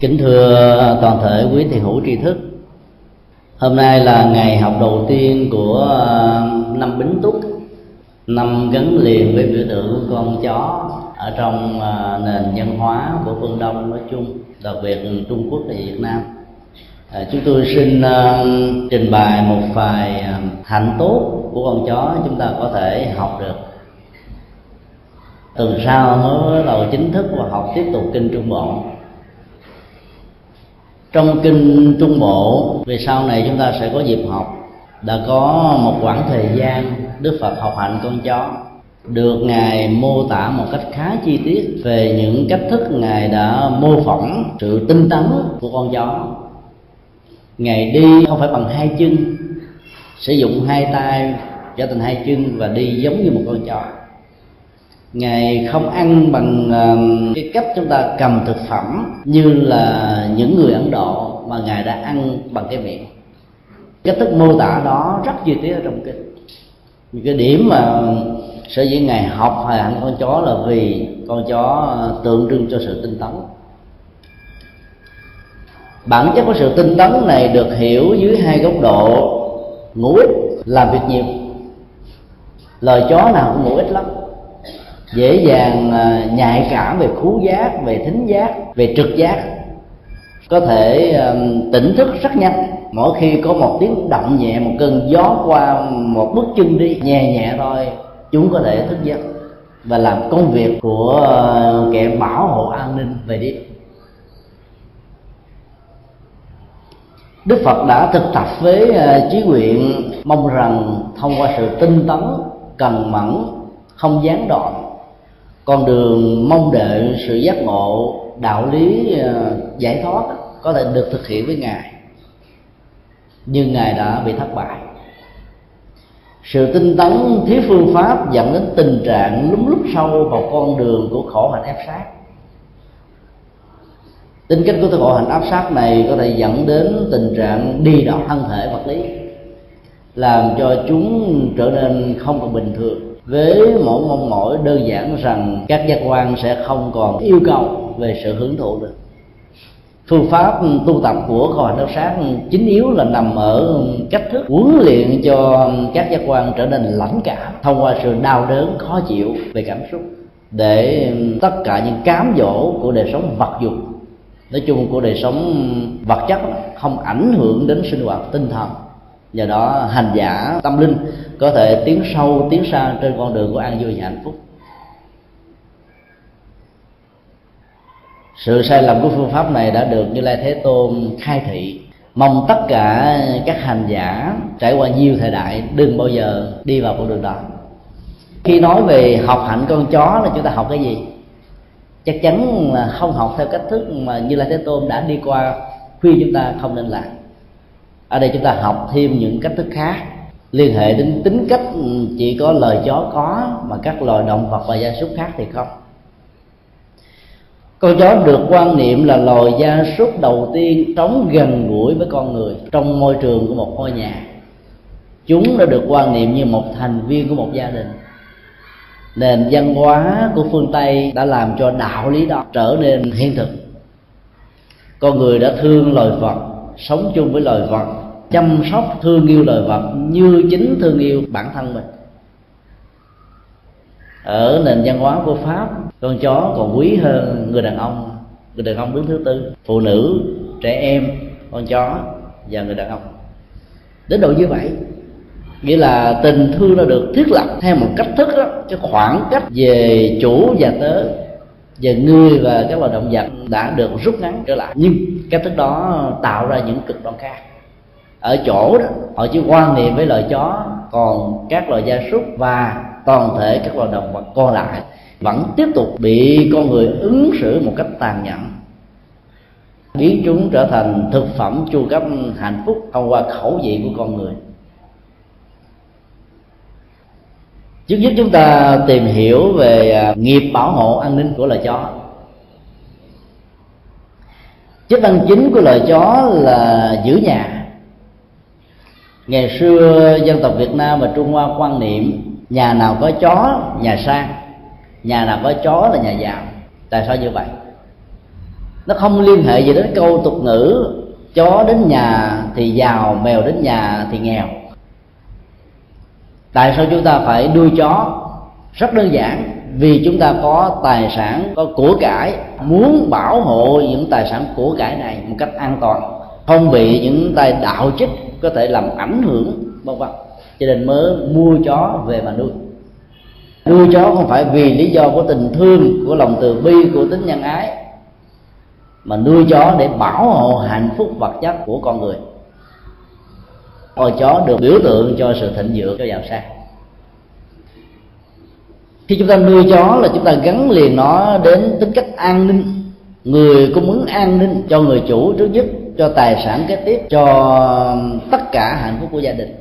kính thưa toàn thể quý thiền hữu tri thức, hôm nay là ngày học đầu tiên của à, năm bính túc. Năm gắn liền với biểu tượng con chó ở trong à, nền văn hóa của phương đông nói chung, đặc biệt trung quốc và việt nam. À, chúng tôi xin trình bày một vài hạnh tốt của con chó chúng ta có thể học được. Từ sau mới bắt đầu chính thức và học tiếp tục kinh trung bộ trong kinh trung bộ, về sau này chúng ta sẽ có dịp học. Đã có một khoảng thời gian đức phật học hạnh con chó. Được ngài mô tả một cách khá chi tiết về những cách thức ngài đã mô phỏng sự tinh tấn của con chó. Ngài đi không phải bằng hai chân, sử dụng hai tay trở thành hai chân và đi giống như một con chó ngài không ăn bằng cái cách chúng ta cầm thực phẩm như là những người ấn độ mà ngài đã ăn bằng cái miệng. Cách thức mô tả đó rất chi tiết ở trong kinh. Những cái điểm mà sở dĩ ngài học hay ăn con chó là vì con chó ờ, tượng trưng cho sự tinh tấn. Bản chất của sự tinh tấn này được hiểu dưới hai góc độ, ngủ ít làm việc nhiều. Lời chó nào cũng ngủ ít lắm dễ dàng à, nhạy cảm về khú giác, về thính giác, về trực giác. Có thể à, tỉnh thức rất nhanh. Mỗi khi có một tiếng động nhẹ, một cơn gió qua một bước chân đi, nhẹ nhẹ thôi, chúng có thể thức giấc và làm công việc của à, kẻ bảo hộ an ninh về đi Đức Phật đã thực tập với trí nguyện mong rằng thông qua sự tinh tấn, cần mẫn, không gián đoạn con đường mong đợi sự giác ngộ, đạo lý ờ, giải thoát có thể được thực hiện với ngài. Nhưng ngài đã bị thất bại. Sự tinh tấn thiếu phương pháp dẫn đến tình trạng lúng lúc sâu vào con đường của khổ hạnh ép sát. Tính cách của khổ hạnh áp sát này có thể dẫn đến tình trạng đi đọt thân thể vật lý, làm cho chúng trở nên không còn bình thường với mỗi mong mỏi đơn giản rằng các giác quan sẽ không còn yêu cầu về sự hưởng thụ được. Phương pháp tu tập của kho hành sát chính yếu là nằm ở cách thức huấn luyện cho các giác quan trở nên lãnh cảm, thông qua sự đau đớn, khó chịu về cảm xúc, để tất cả những cám dỗ của đời sống vật dụng nói chung của đời sống vật chất, không ảnh hưởng đến sinh hoạt tinh thần do đó, hành giả tâm linh có thể tiến sâu, tiến xa trên con đường của an vui và hạnh phúc. Sự sai lầm của phương pháp này đã được như lai thế tôn khai thị. Mong tất cả các hành giả trải qua nhiều thời đại đừng bao giờ đi vào con đường đó. Khi nói về học hạnh con chó là chúng ta học cái gì? Chắc chắn là không học theo cách thức mà như lai thế tôn đã đi qua khuyên chúng ta không nên làm ở đây chúng ta học thêm những cách thức khác. Liên hệ đến tính cách ừ, chỉ có lời chó có mà các loài động vật và gia súc khác thì không. Con chó được quan niệm là loài gia súc đầu tiên sống gần gũi với con người trong môi trường của một ngôi nhà. Chúng đã được quan niệm như một thành viên của một gia đình. Nền văn hóa của phương tây đã làm cho đạo lý đó trở nên hiện thực. Con người đã thương loài vật, sống chung với loài vật chăm sóc, thương yêu loài vật như chính thương yêu bản thân mình. Ở nền văn hóa của pháp, con chó còn quý hơn người đàn ông, người đàn ông đứng thứ tư. Phụ nữ, trẻ em, con chó và người đàn ông. Đến độ như vậy, nghĩa là tình thương nó được thiết lập theo một cách thức đó cái khoảng cách về chủ và tớ, về người và các loài động vật đã được rút ngắn trở lại. Nhưng cách thức đó tạo ra những cực đoan khác ở chỗ đó, họ chỉ quan niệm với loài chó, còn các loài gia súc và toàn thể các loài động vật còn lại vẫn tiếp tục bị con người ứng xử một cách tàn nhẫn. Biến chúng trở thành thực phẩm chu cấp hạnh phúc thông qua khẩu vị của con người. Trước nhất chúng ta tìm hiểu về à, nghiệp bảo hộ an ninh của loài chó. Chức năng chính của loài chó là giữ nhà ngày xưa dân tộc việt nam và trung hoa quan niệm, nhà nào có chó, nhà sang. Nhà nào có chó là nhà giàu. Tại sao như vậy? Nó không liên hệ gì đến câu tục ngữ, chó đến nhà thì giàu, mèo đến nhà thì nghèo. Tại sao chúng ta phải nuôi chó? Rất đơn giản, vì chúng ta có tài sản, có của cải, muốn bảo hộ những tài sản của cải này một cách an toàn, không bị những tay đạo trích có thể làm ảnh hưởng, vân vân. Cho nên mới mua chó về mà nuôi. Nuôi chó không phải vì lý do của tình thương, của lòng từ bi, của tính nhân ái, mà nuôi chó để bảo hộ hạnh phúc vật chất của con người. Con chó được biểu tượng cho sự thịnh vượng, cho giàu sang. Khi chúng ta nuôi chó là chúng ta gắn liền nó đến tính cách an ninh, người cung ứng an ninh cho người chủ trước nhất cho tài sản kế tiếp cho tất cả hạnh phúc của gia đình.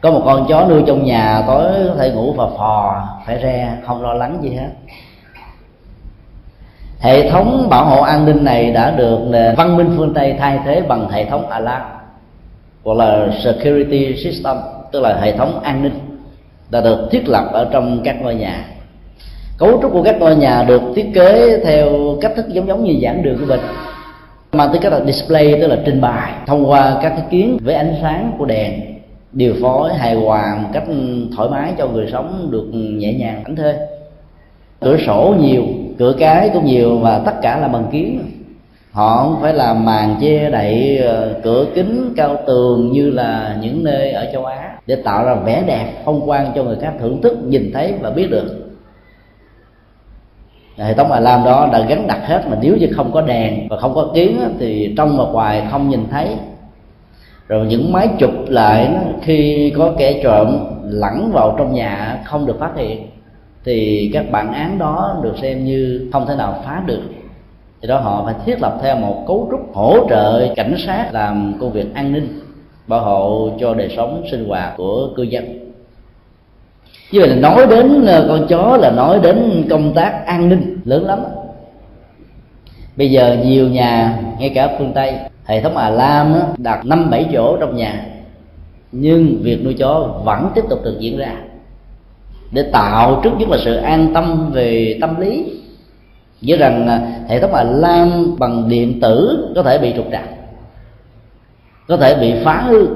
Có một con chó nuôi trong nhà tối có thể ngủ phò phò, phải re, không lo lắng gì hết. Hệ thống bảo hộ an ninh này đã được văn minh phương tây thay thế bằng hệ thống alarm, hoặc là security system, tức là hệ thống an ninh, đã được thiết lập ở trong các ngôi nhà. Cấu trúc của các ngôi nhà được thiết kế theo cách thức giống giống như giảng đường của mình mang tới cách là display, tức là trình bày, thông qua các cái kiến với ánh sáng của đèn, điều phối hài hòa một cách thoải mái cho người sống được nhẹ nhàng, thảnh thơi. Cửa sổ nhiều, cửa cái cũng nhiều và tất cả là bằng kiến. Họ không phải là màn che đậy ờ, cửa kính cao tường như là những nơi ở châu á để tạo ra vẻ đẹp, phong quang cho người khác thưởng thức, nhìn thấy và biết được hệ thống alarm đó đã gắn đặt hết mà nếu như không có đèn và không có kiến thì trong và ngoài không nhìn thấy. Rồi những máy chụp lại khi có kẻ trộm lẫn vào trong nhà không được phát hiện, thì các bản án đó được xem như không thể nào phá được. Thì đó họ phải thiết lập theo một cấu trúc hỗ trợ cảnh sát làm công việc an ninh, bảo hộ cho đời sống sinh hoạt của cư dân như vậy là nói đến ờ, con chó là nói đến công tác an ninh lớn lắm. Bây giờ nhiều nhà, ngay cả phương tây, hệ thống à lam đặt năm, bảy chỗ trong nhà. Nhưng việc nuôi chó vẫn tiếp tục được diễn ra để tạo trước nhất là sự an tâm về tâm lý. Với rằng ờ, hệ thống à lam bằng điện tử có thể bị trục trặc, có thể bị phá hư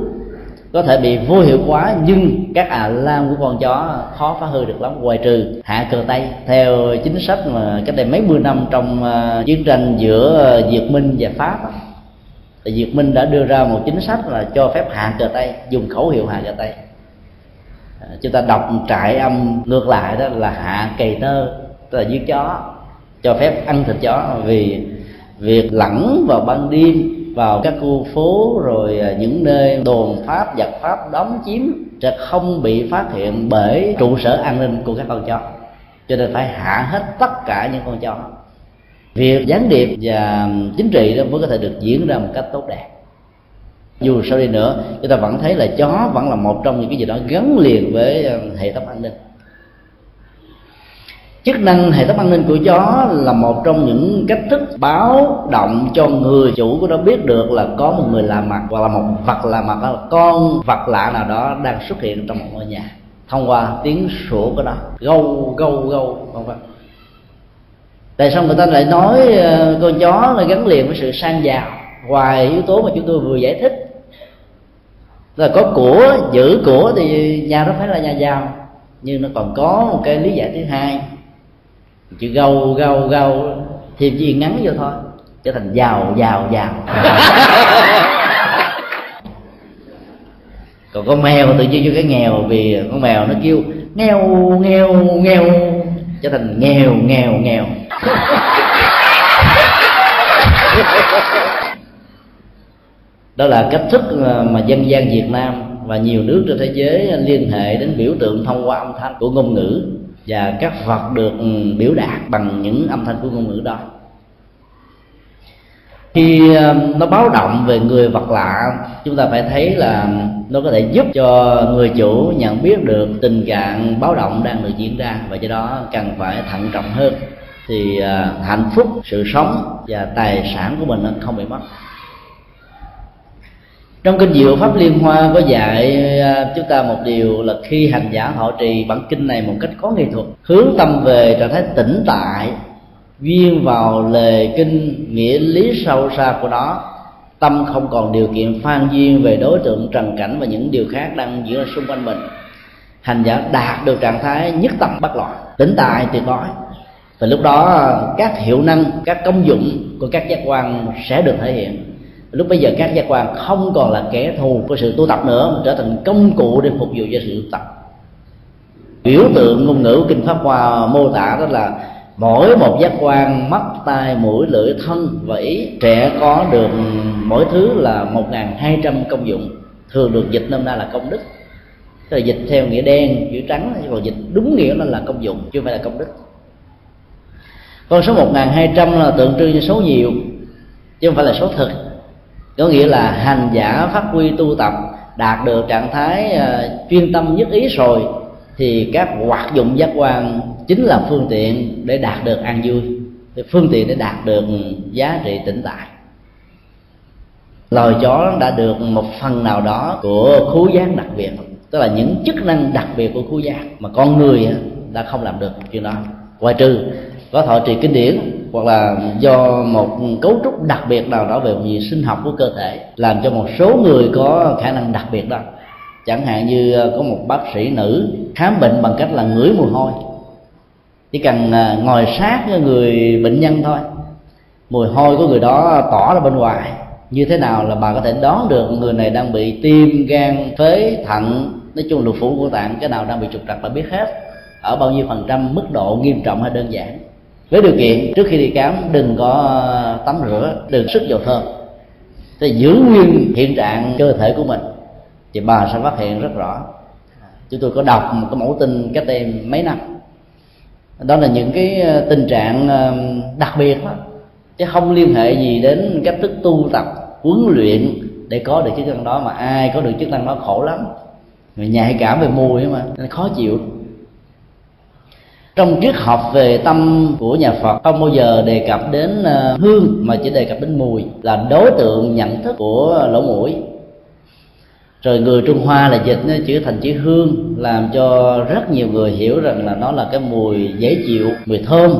có thể bị vô hiệu quá, nhưng các à lam của con chó khó phá hư được lắm. Ngoài trừ hạ cờ tay, theo chính sách mà cách đây mấy mươi năm trong à, chiến tranh giữa à, việt minh và pháp thì việt minh đã đưa ra một chính sách là cho phép hạ cờ tay, dùng khẩu hiệu hạ cờ tay. À, chúng ta đọc trại âm ngược lại đó là hạ cầy tơ, tức là giết chó, cho phép ăn thịt chó. Vì việc lẳng vào ban đêm vào các khu phố rồi à, những nơi đồn pháp, giặc pháp đóng chiếm sẽ không bị phát hiện bởi trụ sở an ninh của các con chó. Cho nên phải hạ hết tất cả những con chó. Việc gián điệp và chính trị đó mới có thể được diễn ra một cách tốt đẹp. Dù sao đi nữa, chúng ta vẫn thấy là chó vẫn là một trong những cái gì đó gắn liền với à, hệ thống an ninh chức năng hệ thống an ninh của chó là một trong những cách thức báo động cho người chủ của nó biết được là có một người lạ mặt hoặc là một vật lạ mặt là con vật lạ nào đó đang xuất hiện trong một ngôi nhà. Thông qua tiếng sủa của nó, gâu gâu gâu vân vân tại sao người ta lại nói ờ, con chó là gắn liền với sự sang giàu? Ngoài yếu tố mà chúng tôi vừa giải thích. Là có của, giữ của thì nhà đó phải là nhà giàu, nhưng nó còn có một cái lý giải thứ hai chữ gâu gâu gâu thêm chữ ngắn vô thôi. Trở thành giàu giàu giàu. Còn con mèo tự nhiên cho cái nghèo vì con mèo nó kêu nghèo nghèo nghèo. Trở thành nghèo nghèo nghèo. Đó là cách thức mà dân gian Việt Nam và nhiều nước trên thế giới liên hệ đến biểu tượng thông qua âm thanh của ngôn ngữ và các vật được biểu đạt bằng những âm thanh của ngôn ngữ đó. Khi ờ, nó báo động về người vật lạ, chúng ta phải thấy là nó có thể giúp cho người chủ nhận biết được tình trạng báo động đang được diễn ra và do đó cần phải thận trọng hơn. Thì ờ, hạnh phúc, sự sống và tài sản của mình không bị mất trong kinh diệu pháp liên hoa có dạy à, chúng ta một điều là khi hành giả họ trì bản kinh này một cách có nghệ thuật, hướng tâm về trạng thái tĩnh tại, duyên vào lời kinh, nghĩa lý sâu xa của nó, tâm không còn điều kiện phan duyên về đối tượng, trần cảnh và những điều khác đang diễn ra xung quanh mình. Hành giả đạt được trạng thái nhất tâm bất loạn tỉnh tại tuyệt đối. Và lúc đó, các hiệu năng, các công dụng của các giác quan sẽ được thể hiện lúc bây giờ các giác quan không còn là kẻ thù của sự tu tập nữa, mà trở thành công cụ để phục vụ cho sự tu tập. Biểu tượng ngôn ngữ kinh pháp hoa mô tả đó là mỗi một giác quan mắt, tai, mũi, lưỡi, thân và ý sẽ có được mỗi thứ là một hai trăm công dụng. Thường được dịch năm nay là công đức. Tức là dịch theo nghĩa đen, chữ trắng còn dịch đúng nghĩa nó là công dụng, chứ không phải là công đức. Con số một hai trăm là tượng trưng cho số nhiều, chứ không phải là số thực có nghĩa là hành giả phát huy tu tập đạt được trạng thái uh, chuyên tâm nhất ý rồi thì các hoạt dụng giác quan chính là phương tiện để đạt được an vui. Phương tiện để đạt được giá trị tĩnh tại. Loài chó đã được một phần nào đó của khứu giác đặc biệt tức là những chức năng đặc biệt của khứu giác mà con người đã không làm được chuyện đó. Ngoài trừ có thọ trì kinh điển hoặc là do một cấu trúc đặc biệt nào đó về gì sinh học của cơ thể làm cho một số người có khả năng đặc biệt đó. Chẳng hạn như ờ, có một bác sĩ nữ khám bệnh bằng cách là ngửi mùi hôi. Chỉ cần ờ, ngồi sát với người bệnh nhân thôi. Mùi hôi của người đó tỏ ra bên ngoài. Như thế nào là bà có thể đoán được người này đang bị tim, gan, phế, thận, nói chung lục phủ của tạng, cái nào đang bị trục trặc bà biết hết. Ở bao nhiêu phần trăm mức độ nghiêm trọng hay đơn giản với điều kiện, trước khi đi khám, đừng có ờ, tắm rửa, đừng sức dầu thơm. Thì giữ nguyên hiện trạng cơ thể của mình, thì bà sẽ phát hiện rất rõ. Chúng tôi có đọc một cái mẫu tin cách đây mấy năm. Đó là những cái ờ, tình trạng ờ, đặc biệt đó. Chứ không liên hệ gì đến cách thức tu tập, huấn luyện để có được chức năng đó, mà ai có được chức năng đó khổ lắm. Người nhạy cảm về mùi mà, nên khó chịu trong triết học về tâm của nhà Phật, không bao giờ đề cập đến ờ, hương, mà chỉ đề cập đến mùi, là đối tượng nhận thức của lỗ mũi. Rồi người trung hoa là dịch nó chữ thành chữ hương, làm cho rất nhiều người hiểu rằng là nó là cái mùi dễ chịu, mùi thơm.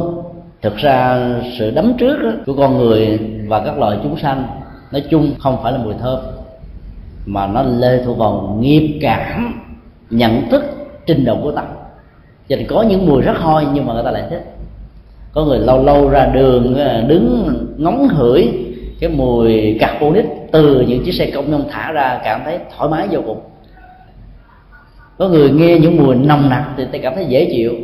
Thực ra sự đấm trước của con người và các loài chúng sanh, nói chung không phải là mùi thơm, mà nó lê thuộc vào nghiệp cảm, nhận thức, trình độ của tâm cho có những mùi rất hôi, nhưng mà người ta lại thích. Có người lâu lâu ra đường à, đứng, ngóng hửi cái mùi carbonic từ những chiếc xe công nhân thả ra, cảm thấy thoải mái vô cùng. Có người nghe những mùi nồng nặc thì ta cảm thấy dễ chịu.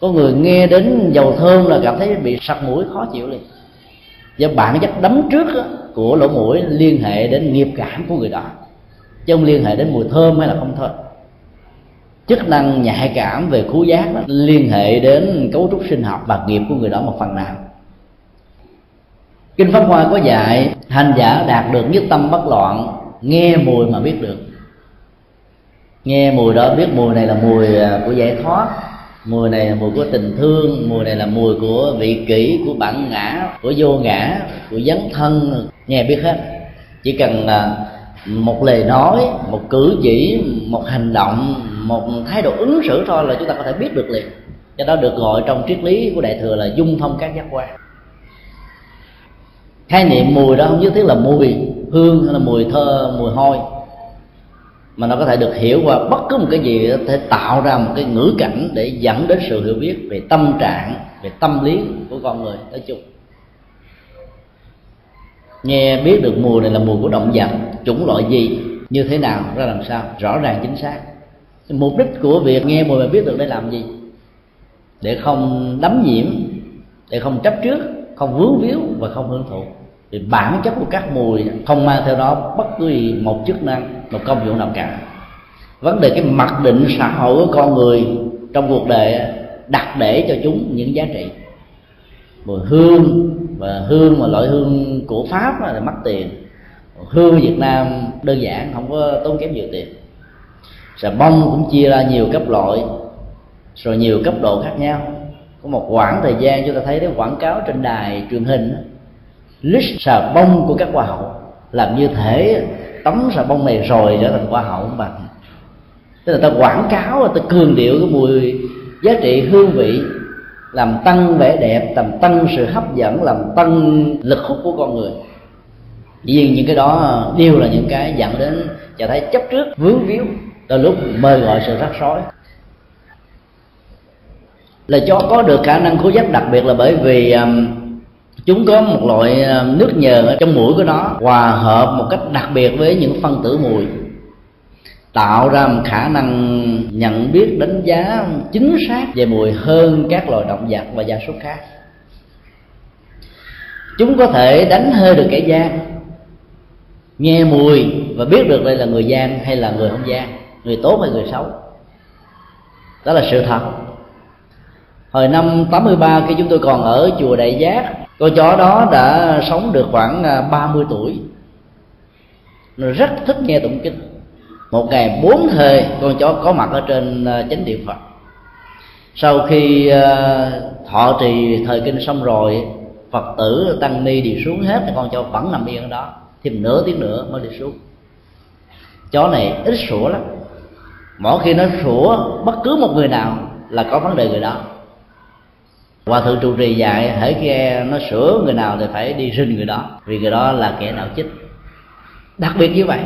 Có người nghe đến dầu thơm là cảm thấy bị sặc mũi, khó chịu liền. Do bản chất đấm trước của lỗ mũi liên hệ đến nghiệp cảm của người đó. Chứ không liên hệ đến mùi thơm hay là không thôi chức năng nhạy cảm về khứu giác đó, liên hệ đến cấu trúc sinh học và nghiệp của người đó một phần nào. Kinh pháp hoa có dạy hành giả đạt được nhất tâm bất loạn nghe mùi mà biết được. Nghe mùi đó biết mùi này là mùi à, của giải thoát mùi này là mùi của tình thương mùi này là mùi của vị kỷ của bản ngã của vô ngã của dấn thân nghe biết hết. Chỉ cần à, một lời nói một cử chỉ một hành động một thái độ ứng xử thôi là chúng ta có thể biết được liền. Cho đó được gọi trong triết lý của đại thừa là dung thông các giác quan. Khái niệm mùi đó không nhất thiết là mùi hương hay là mùi thơ, mùi hôi, mà nó có thể được hiểu qua bất cứ một cái gì có thể tạo ra một cái ngữ cảnh để dẫn đến sự hiểu biết về tâm trạng, về tâm lý của con người nói chung. Nghe biết được mùi này là mùi của động vật, chủng loại gì, như thế nào, ra làm sao, rõ ràng chính xác mục đích của việc nghe mùi mà biết được để làm gì? Để không đắm nhiễm, để không chấp trước, không vướng víu và không hưởng thụ. Thì bản chất của các mùi không mang theo đó bất cứ một chức năng, một công dụng nào cả. Vấn đề cái mặc định xã hội của con người trong cuộc đời đặt để cho chúng những giá trị. Mùi hương và hương mà loại hương của pháp là mất tiền. Hương việt nam đơn giản, không có tốn kém nhiều tiền xà bông cũng chia ra nhiều cấp loại, rồi nhiều cấp độ khác nhau. Có một khoảng thời gian chúng ta thấy cái quảng cáo trên đài truyền hình lít xà bông của các hoa hậu làm như thể tấm xà bông này rồi trở thành hoa hậu Mà tức là ta quảng cáo, ta cường điệu cái mùi giá trị hương vị, làm tăng vẻ đẹp, làm tăng sự hấp dẫn, làm tăng lực hút của con người. Dĩ nhiên những cái đó đều là những cái dẫn đến cho thấy chấp trước, vướng víu đôi lúc mời gọi sự rắc rối. Là chó có được khả năng khứu giác đặc biệt là bởi vì um, chúng có một loại um, nước nhờn ở trong mũi của nó hòa hợp một cách đặc biệt với những phân tử mùi tạo ra một khả năng nhận biết đánh giá chính xác về mùi hơn các loài động vật và gia súc khác. Chúng có thể đánh hơi được kẻ gian nghe mùi và biết được đây là người gian hay là người không gian người tốt hay người xấu? Đó là sự thật. Hồi năm 83 khi chúng tôi còn ở chùa Đại Giác, con chó đó đã sống được khoảng à, 30 tuổi. Nó rất thích nghe tụng kinh. Một ngày bốn thời con chó có mặt ở trên à, chánh điện Phật. Sau khi à, thọ trì thời kinh xong rồi, Phật tử tăng ni đi xuống hết, thì con chó vẫn nằm yên ở đó. Thêm nửa tiếng nữa mới đi xuống. Chó này ít sủa lắm mỗi khi nó sủa bất cứ một người nào là có vấn đề người đó. Hòa thượng trụ trì dạy hãy nghe nó sửa người nào thì phải đi rinh người đó, vì người đó là kẻ đạo chích. Đặc biệt như vậy,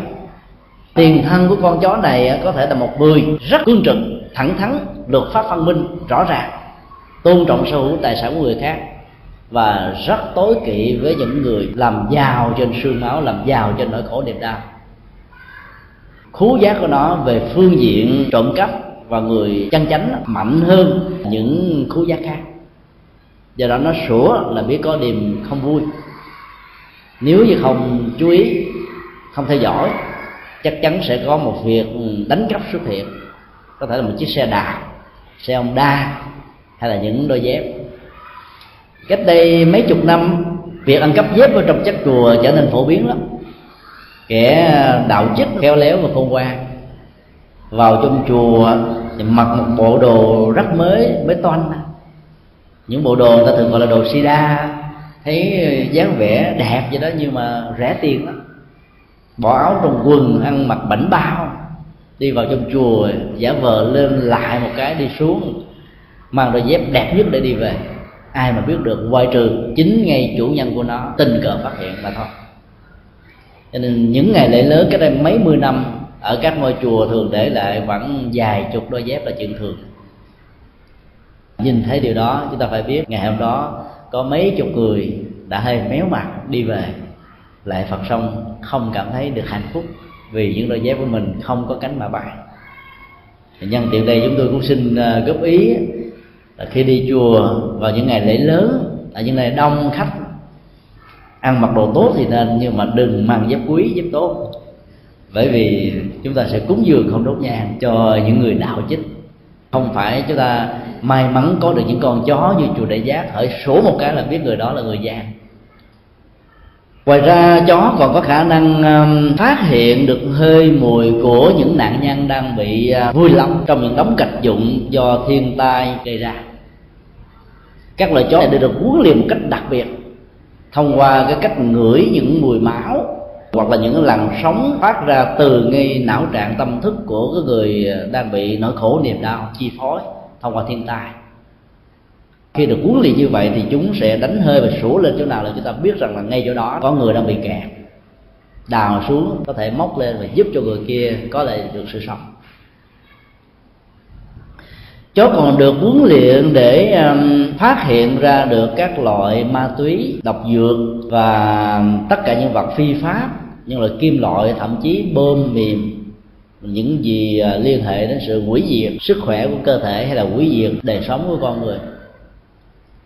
tiền thân của con chó này có thể là một người rất cương trực, thẳng thắn luật pháp văn minh rõ ràng, tôn trọng sở hữu tài sản của người khác, và rất tối kỵ với những người làm giàu trên sương máu, làm giàu trên nỗi khổ niềm đau khú giác của nó về phương diện trộm cắp và người chân chánh mạnh hơn những khú giác khác. Do đó nó sủa là biết có điềm không vui. Nếu như không chú ý, không theo dõi, chắc chắn sẽ có một việc đánh cắp xuất hiện. Có thể là một chiếc xe đạp, xe ông đa hay là những đôi dép. Cách đây mấy chục năm, việc ăn cắp dép ở trong chất chùa trở nên phổ biến lắm kẻ đạo chức khéo léo và khôn ngoan. Vào trong chùa thì mặc một bộ đồ rất mới mới toanh. Những bộ đồ người ta thường gọi là đồ sida. Thấy dáng vẻ đẹp vậy đó, nhưng mà rẻ tiền lắm. Bỏ áo trong quần, ăn mặc bảnh bao. Đi vào trong chùa, giả vờ lên lại một cái, đi xuống. Mang đôi dép đẹp nhất để đi về. Ai mà biết được ngoại trừ chính ngay chủ nhân của nó, tình cờ phát hiện mà thôi cho nên những ngày lễ lớn cái đây mấy mươi năm, ở các ngôi chùa thường để lại vẫn vài chục đôi dép là chuyện thường. Nhìn thấy điều đó, chúng ta phải biết ngày hôm đó có mấy chục người đã hơi méo mặt đi về. Lại phật xong không cảm thấy được hạnh phúc vì những đôi dép của mình không có cánh mà bay. Nhân tiện đây chúng tôi cũng xin à, góp ý là khi đi chùa vào những ngày lễ lớn, ở những ngày đông khách ăn mặc đồ tốt thì nên, nhưng mà đừng mang dép quý, dép tốt. Bởi vì chúng ta sẽ cúng dường không đốt nhang cho những người đạo chích không phải chúng ta may mắn có được những con chó như chùa đại giác. Hỡi số một cái là biết người đó là người gian. Ngoài ra, chó còn có khả năng um, phát hiện được hơi mùi của những nạn nhân đang bị à, vui lòng trong những đống cạch dụng do thiên tai gây ra. Các loài chó này được huấn luyện một cách đặc biệt thông qua cái cách ngửi những mùi máu, hoặc là những làn sóng phát ra từ ngay não trạng tâm thức của cái người đang bị nỗi khổ, niềm đau, chi phối thông qua thiên tai. Khi được huấn luyện như vậy thì chúng sẽ đánh hơi và sủa lên chỗ nào là chúng ta biết rằng là ngay chỗ đó có người đang bị kẹt. Đào xuống có thể móc lên và giúp cho người kia có lại được sự sống chó còn được huấn luyện để um, phát hiện ra được các loại ma túy độc dược và tất cả những vật phi pháp những loại kim loại thậm chí bơm mềm những gì à, liên hệ đến sự hủy diệt sức khỏe của cơ thể hay là hủy diệt đời sống của con người.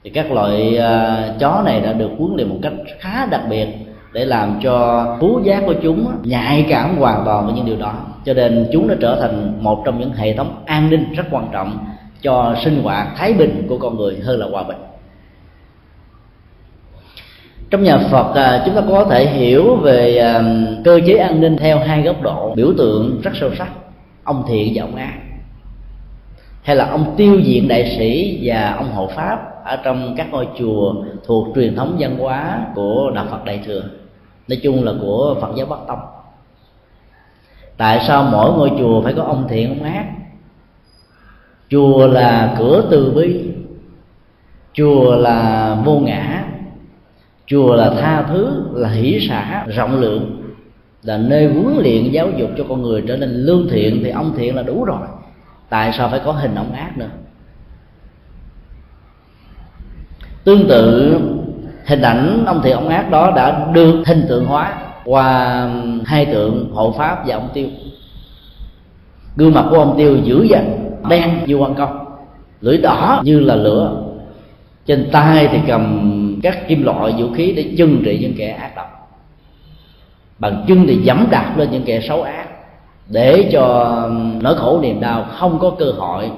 Thì các loại uh, chó này đã được huấn luyện một cách khá đặc biệt để làm cho thú giác của chúng nhạy cảm hoàn toàn với những điều đó cho nên chúng đã trở thành một trong những hệ thống an ninh rất quan trọng cho sinh hoạt thái bình của con người hơn là hòa bình. Trong nhà Phật à, chúng ta có thể hiểu về à, cơ chế an ninh theo hai góc độ, biểu tượng rất sâu sắc, ông thiện và ông ác. Hay là ông tiêu diện đại sĩ và ông hộ pháp ở trong các ngôi chùa thuộc truyền thống văn hóa của đạo Phật Đại thừa, nói chung là của Phật giáo Bắc Tông tại sao mỗi ngôi chùa phải có ông thiện ông ác? Chùa là cửa từ bi, chùa là vô ngã, chùa là tha thứ, là hỷ xã rộng lượng, là nơi huấn luyện giáo dục cho con người trở nên lương thiện thì ông thiện là đủ rồi. Tại sao phải có hình ông ác nữa? Tương tự, hình ảnh ông thiện ông ác đó đã được hình tượng hóa qua hai tượng hộ pháp và ông tiêu. Gương mặt của ông tiêu dữ dằn, đen như quan công lưỡi đỏ như là lửa. Trên tay thì cầm các kim loại vũ khí để chưng trị những kẻ ác độc. Bằng chân thì dẫm đạp lên những kẻ xấu ác, để cho nỗi khổ niềm đau không có cơ hội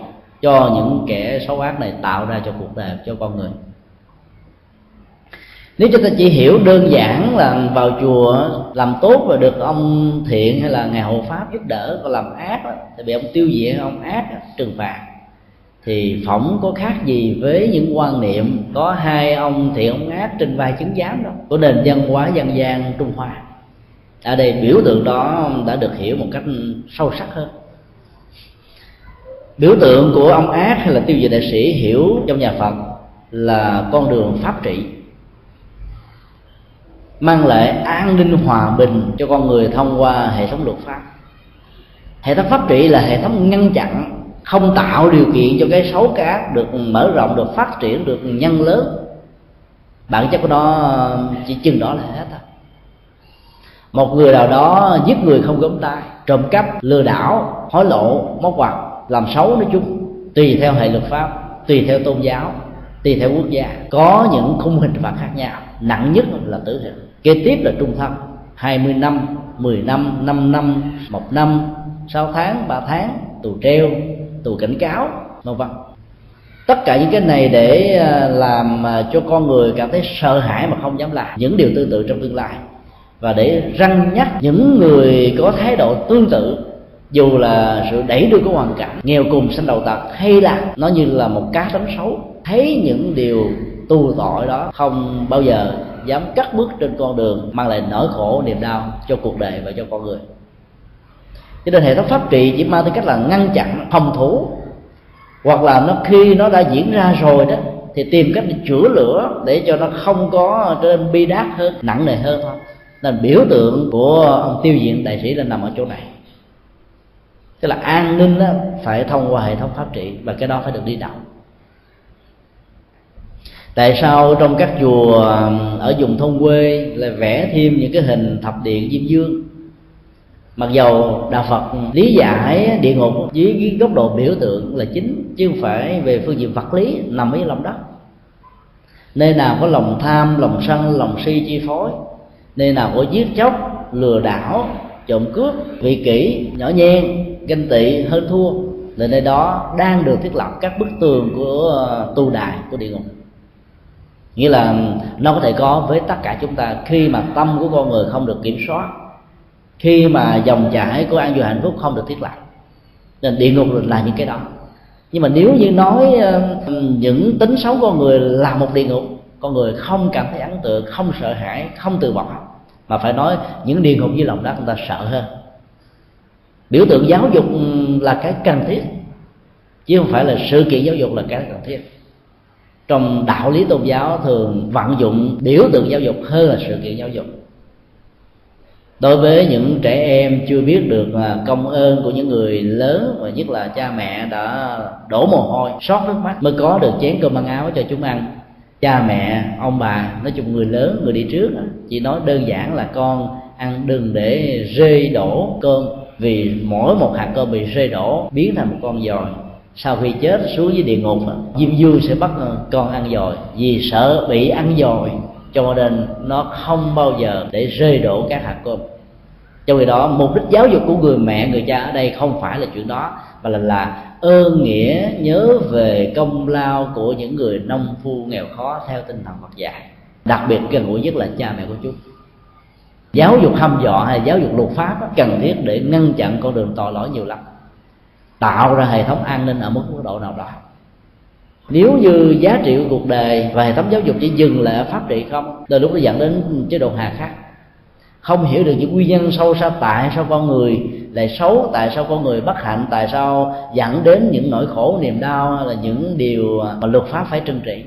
cho những kẻ xấu ác này tạo ra cho cuộc đời, cho con người nếu chúng ta chỉ hiểu đơn giản là vào chùa làm tốt và được ông thiện hay là ngài hộ pháp giúp đỡ còn làm ác thì bị ông tiêu diệt ông ác trừng phạt. Thì phỏng có khác gì với những quan niệm có hai ông thiện, ông ác trên vai chứng giám đó, của nền văn hóa dân gian trung hoa. Ở đây biểu tượng đó đã được hiểu một cách sâu sắc hơn. Biểu tượng của ông ác hay là tiêu diệt đại sĩ hiểu trong nhà phật là con đường pháp trị mang lại an ninh hòa bình cho con người thông qua hệ thống luật pháp. Hệ thống pháp trị là hệ thống ngăn chặn, không tạo điều kiện cho cái xấu cá được mở rộng, được phát triển được nhân lớn. Bản chất của nó, chỉ chừng đó là hết thôi. Một người nào đó giết người không gớm tay, trộm cắp, lừa đảo, hối lộ, móc ngoặt làm xấu nói chung, tùy theo hệ luật pháp, tùy theo tôn giáo, tùy theo quốc gia, có những khung hình phạt khác nhau, nặng nhất là tử hình kế tiếp là trung thân. 20 năm 10 năm 5 năm, một năm 6 tháng 3 tháng, tù treo, tù cảnh cáo, vân vân. Tất cả những cái này để à, làm à, cho con người cảm thấy sợ hãi mà không dám làm. Những điều tương tự trong tương lai. Và để răng nhắc những người có thái độ tương tự, dù là sự đẩy đưa của hoàn cảnh, nghèo cùng sanh đầu tật, hay là nó như là một cá tánh xấu, thấy những điều tu tội đó không bao giờ dám cắt bước trên con đường mang lại nỗi khổ niềm đau cho cuộc đời và cho con người. Cho nên hệ thống pháp trị chỉ mang tới cách là ngăn chặn phòng thủ. Hoặc là nó khi nó đã diễn ra rồi đó thì tìm cách để chữa lửa để cho nó không có trở nên bi đát hơn nặng nề hơn thôi. Nên biểu tượng của ông tiêu diện đại sĩ là nằm ở chỗ này. Tức là an ninh đó, phải thông qua hệ thống pháp trị và cái đó phải được đi đầu tại sao trong các chùa ở vùng thôn quê lại vẽ thêm những cái hình thập điện diêm dương mặc dầu đạo phật lý giải địa ngục dưới cái góc độ biểu tượng là chính, chứ không phải về phương diện vật lý nằm ở lòng đất. Nơi nào có lòng tham, lòng sân, lòng si chi phối, nơi nào có giết chóc, lừa đảo, trộm cướp, vị kỷ, nhỏ nhen, ganh tị, hơn thua, là nơi đó đang được thiết lập các bức tường của ờ, tu đài của địa ngục nghĩa là nó có thể có với tất cả chúng ta khi mà tâm của con người không được kiểm soát, khi mà dòng chảy của an vui hạnh phúc không được thiết lập. Nên địa ngục là những cái đó. Nhưng mà nếu như nói những tính xấu con người là một địa ngục, con người không cảm thấy ấn tượng, không sợ hãi, không từ bỏ, mà phải nói những địa ngục dưới lòng đất người ta sợ hơn. Biểu tượng giáo dục là cái cần thiết, chứ không phải là sự kiện giáo dục là cái cần thiết trong đạo lý tôn giáo thường vận dụng biểu tượng giáo dục hơn là sự kiện giáo dục. Đối với những trẻ em chưa biết được à, công ơn của những người lớn và nhất là cha mẹ đã đổ mồ hôi, xót nước mắt mới có được chén cơm ăn áo cho chúng ăn. Cha mẹ, ông bà, nói chung người lớn, người đi trước chỉ nói đơn giản là con ăn, đừng để rơi đổ cơm, vì mỗi một hạt cơm bị rơi đổ biến thành một con giòi sau khi chết xuống dưới địa ngục, diêm vương sẽ bắt con ăn dồi vì sợ bị ăn dồi cho nên nó không bao giờ để rơi đổ các hạt cơm. Trong khi đó, mục đích giáo dục của người mẹ, người cha ở đây không phải là chuyện đó, mà là là ơn nghĩa nhớ về công lao của những người nông phu nghèo khó theo tinh thần Phật dạy. Đặc biệt gần gũi nhất là cha mẹ của chúng giáo dục hăm dọa hay giáo dục luật pháp cần thiết để ngăn chặn con đường tội lỗi nhiều lắm tạo ra hệ thống an ninh ở mức độ nào đó. Nếu như giá trị của cuộc đời và hệ thống giáo dục chỉ dừng lại ở pháp trị không từ lúc nó dẫn đến chế độ hà khắc. Không hiểu được những nguyên nhân sâu xa tại sao con người lại xấu, tại sao con người bất hạnh, tại sao dẫn đến những nỗi khổ, niềm đau là những điều mà luật pháp phải trừng trị.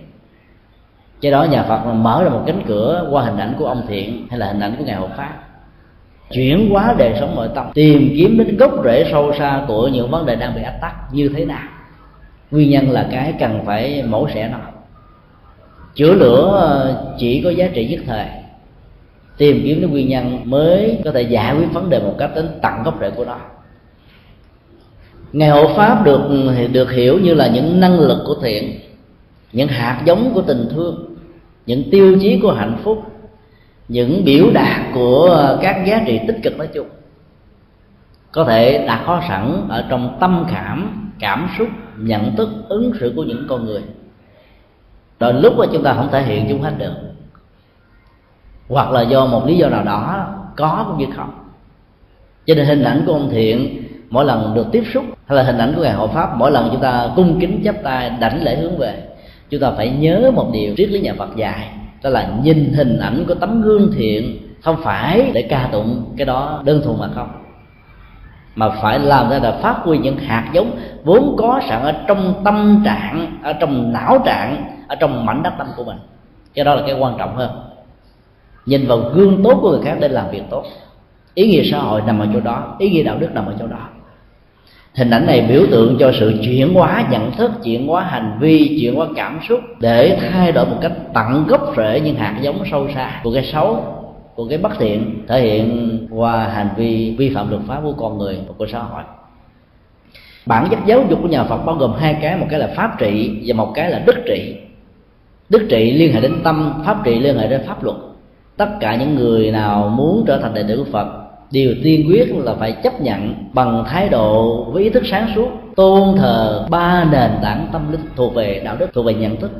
Do đó nhà phật mở ra một cánh cửa qua hình ảnh của ông thiện hay là hình ảnh của ngài hộ pháp chuyển hóa đời sống nội tâm, tìm kiếm đến gốc rễ sâu xa của những vấn đề đang bị ách tắc như thế nào. Nguyên nhân là cái cần phải mổ xẻ nó. Chữa lửa ờ, chỉ có giá trị nhất thời. Tìm kiếm đến nguyên nhân mới có thể giải quyết vấn đề một cách đến tận gốc rễ của nó. Ngày hộ pháp được được hiểu như là những năng lực của thiện, những hạt giống của tình thương, những tiêu chí của hạnh phúc những biểu đạt của các giá trị tích cực nói chung có thể đã có sẵn ở trong tâm cảm cảm xúc, nhận thức, ứng xử của những con người. Đôi lúc mà chúng ta không thể hiện chúng hết được. Hoặc là do một lý do nào đó có cũng như không. Cho nên hình ảnh của ông thiện mỗi lần được tiếp xúc, hay là hình ảnh của ngài hộ pháp, mỗi lần chúng ta cung kính chắp tay, đảnh lễ hướng về, chúng ta phải nhớ một điều triết lý nhà phật dạy đó là nhìn hình ảnh của tấm gương thiện, không phải để ca tụng cái đó đơn thuần mà không. Mà phải làm ra là phát huy những hạt giống vốn có sẵn ở trong tâm trạng, ở trong não trạng, ở trong mảnh đất tâm của mình. Cái đó là cái quan trọng hơn. Nhìn vào gương tốt của người khác để làm việc tốt. Ý nghĩa xã hội nằm ở chỗ đó, ý nghĩa đạo đức nằm ở chỗ đó hình ảnh này biểu tượng cho sự chuyển hóa nhận thức, chuyển hóa hành vi, chuyển hóa cảm xúc để thay đổi một cách tận gốc rễ những hạt giống sâu xa của cái xấu, của cái bất thiện thể hiện qua hành vi vi phạm luật pháp của con người và của xã hội. Bản chất giáo dục của nhà Phật bao gồm hai cái, một cái là pháp trị và một cái là đức trị. Đức trị liên hệ đến tâm, pháp trị liên hệ đến pháp luật. Tất cả những người nào muốn trở thành đệ tử của Phật điều tiên quyết là phải chấp nhận bằng thái độ với ý thức sáng suốt, tôn thờ ba nền tảng tâm linh thuộc về đạo đức, thuộc về nhận thức.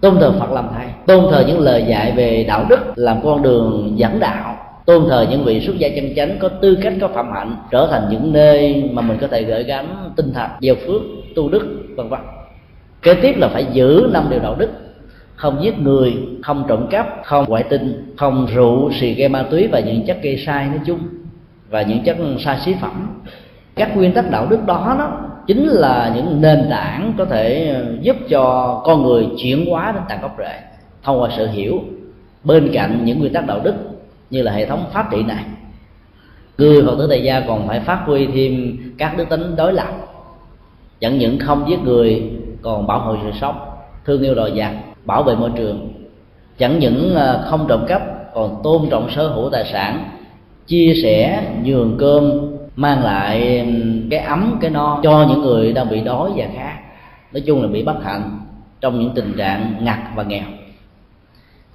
Tôn thờ phật làm thầy, tôn thờ những lời dạy về đạo đức làm con đường dẫn đạo, tôn thờ những vị xuất gia chân chánh có tư cách, có phạm hạnh, trở thành những nơi mà mình có thể gửi gắm tinh thần, gieo phước, tu đức, vân vân. Kế tiếp là phải giữ năm điều đạo đức không giết người, không trộm cắp, không ngoại tình, không rượu, xì ke ma túy và những chất gây sai nói chung và những chất sai xí phẩm. Các nguyên tắc đạo đức đó đó chính là những nền tảng có thể giúp cho con người chuyển hóa đến tận gốc rễ, thông qua sự hiểu bên cạnh những nguyên tắc đạo đức như là hệ thống pháp trị này. Người phật tử tại gia còn phải phát huy thêm các đức tính đối lập, chẳng những không giết người, còn bảo hộ sự sống, thương yêu đòi vật bảo vệ môi trường. Chẳng những ờ, không trộm cắp, còn tôn trọng sở hữu tài sản, chia sẻ nhường cơm, mang lại cái ấm, cái no cho những người đang bị đói và khát, nói chung là bị bất hạnh trong những tình trạng ngặt và nghèo.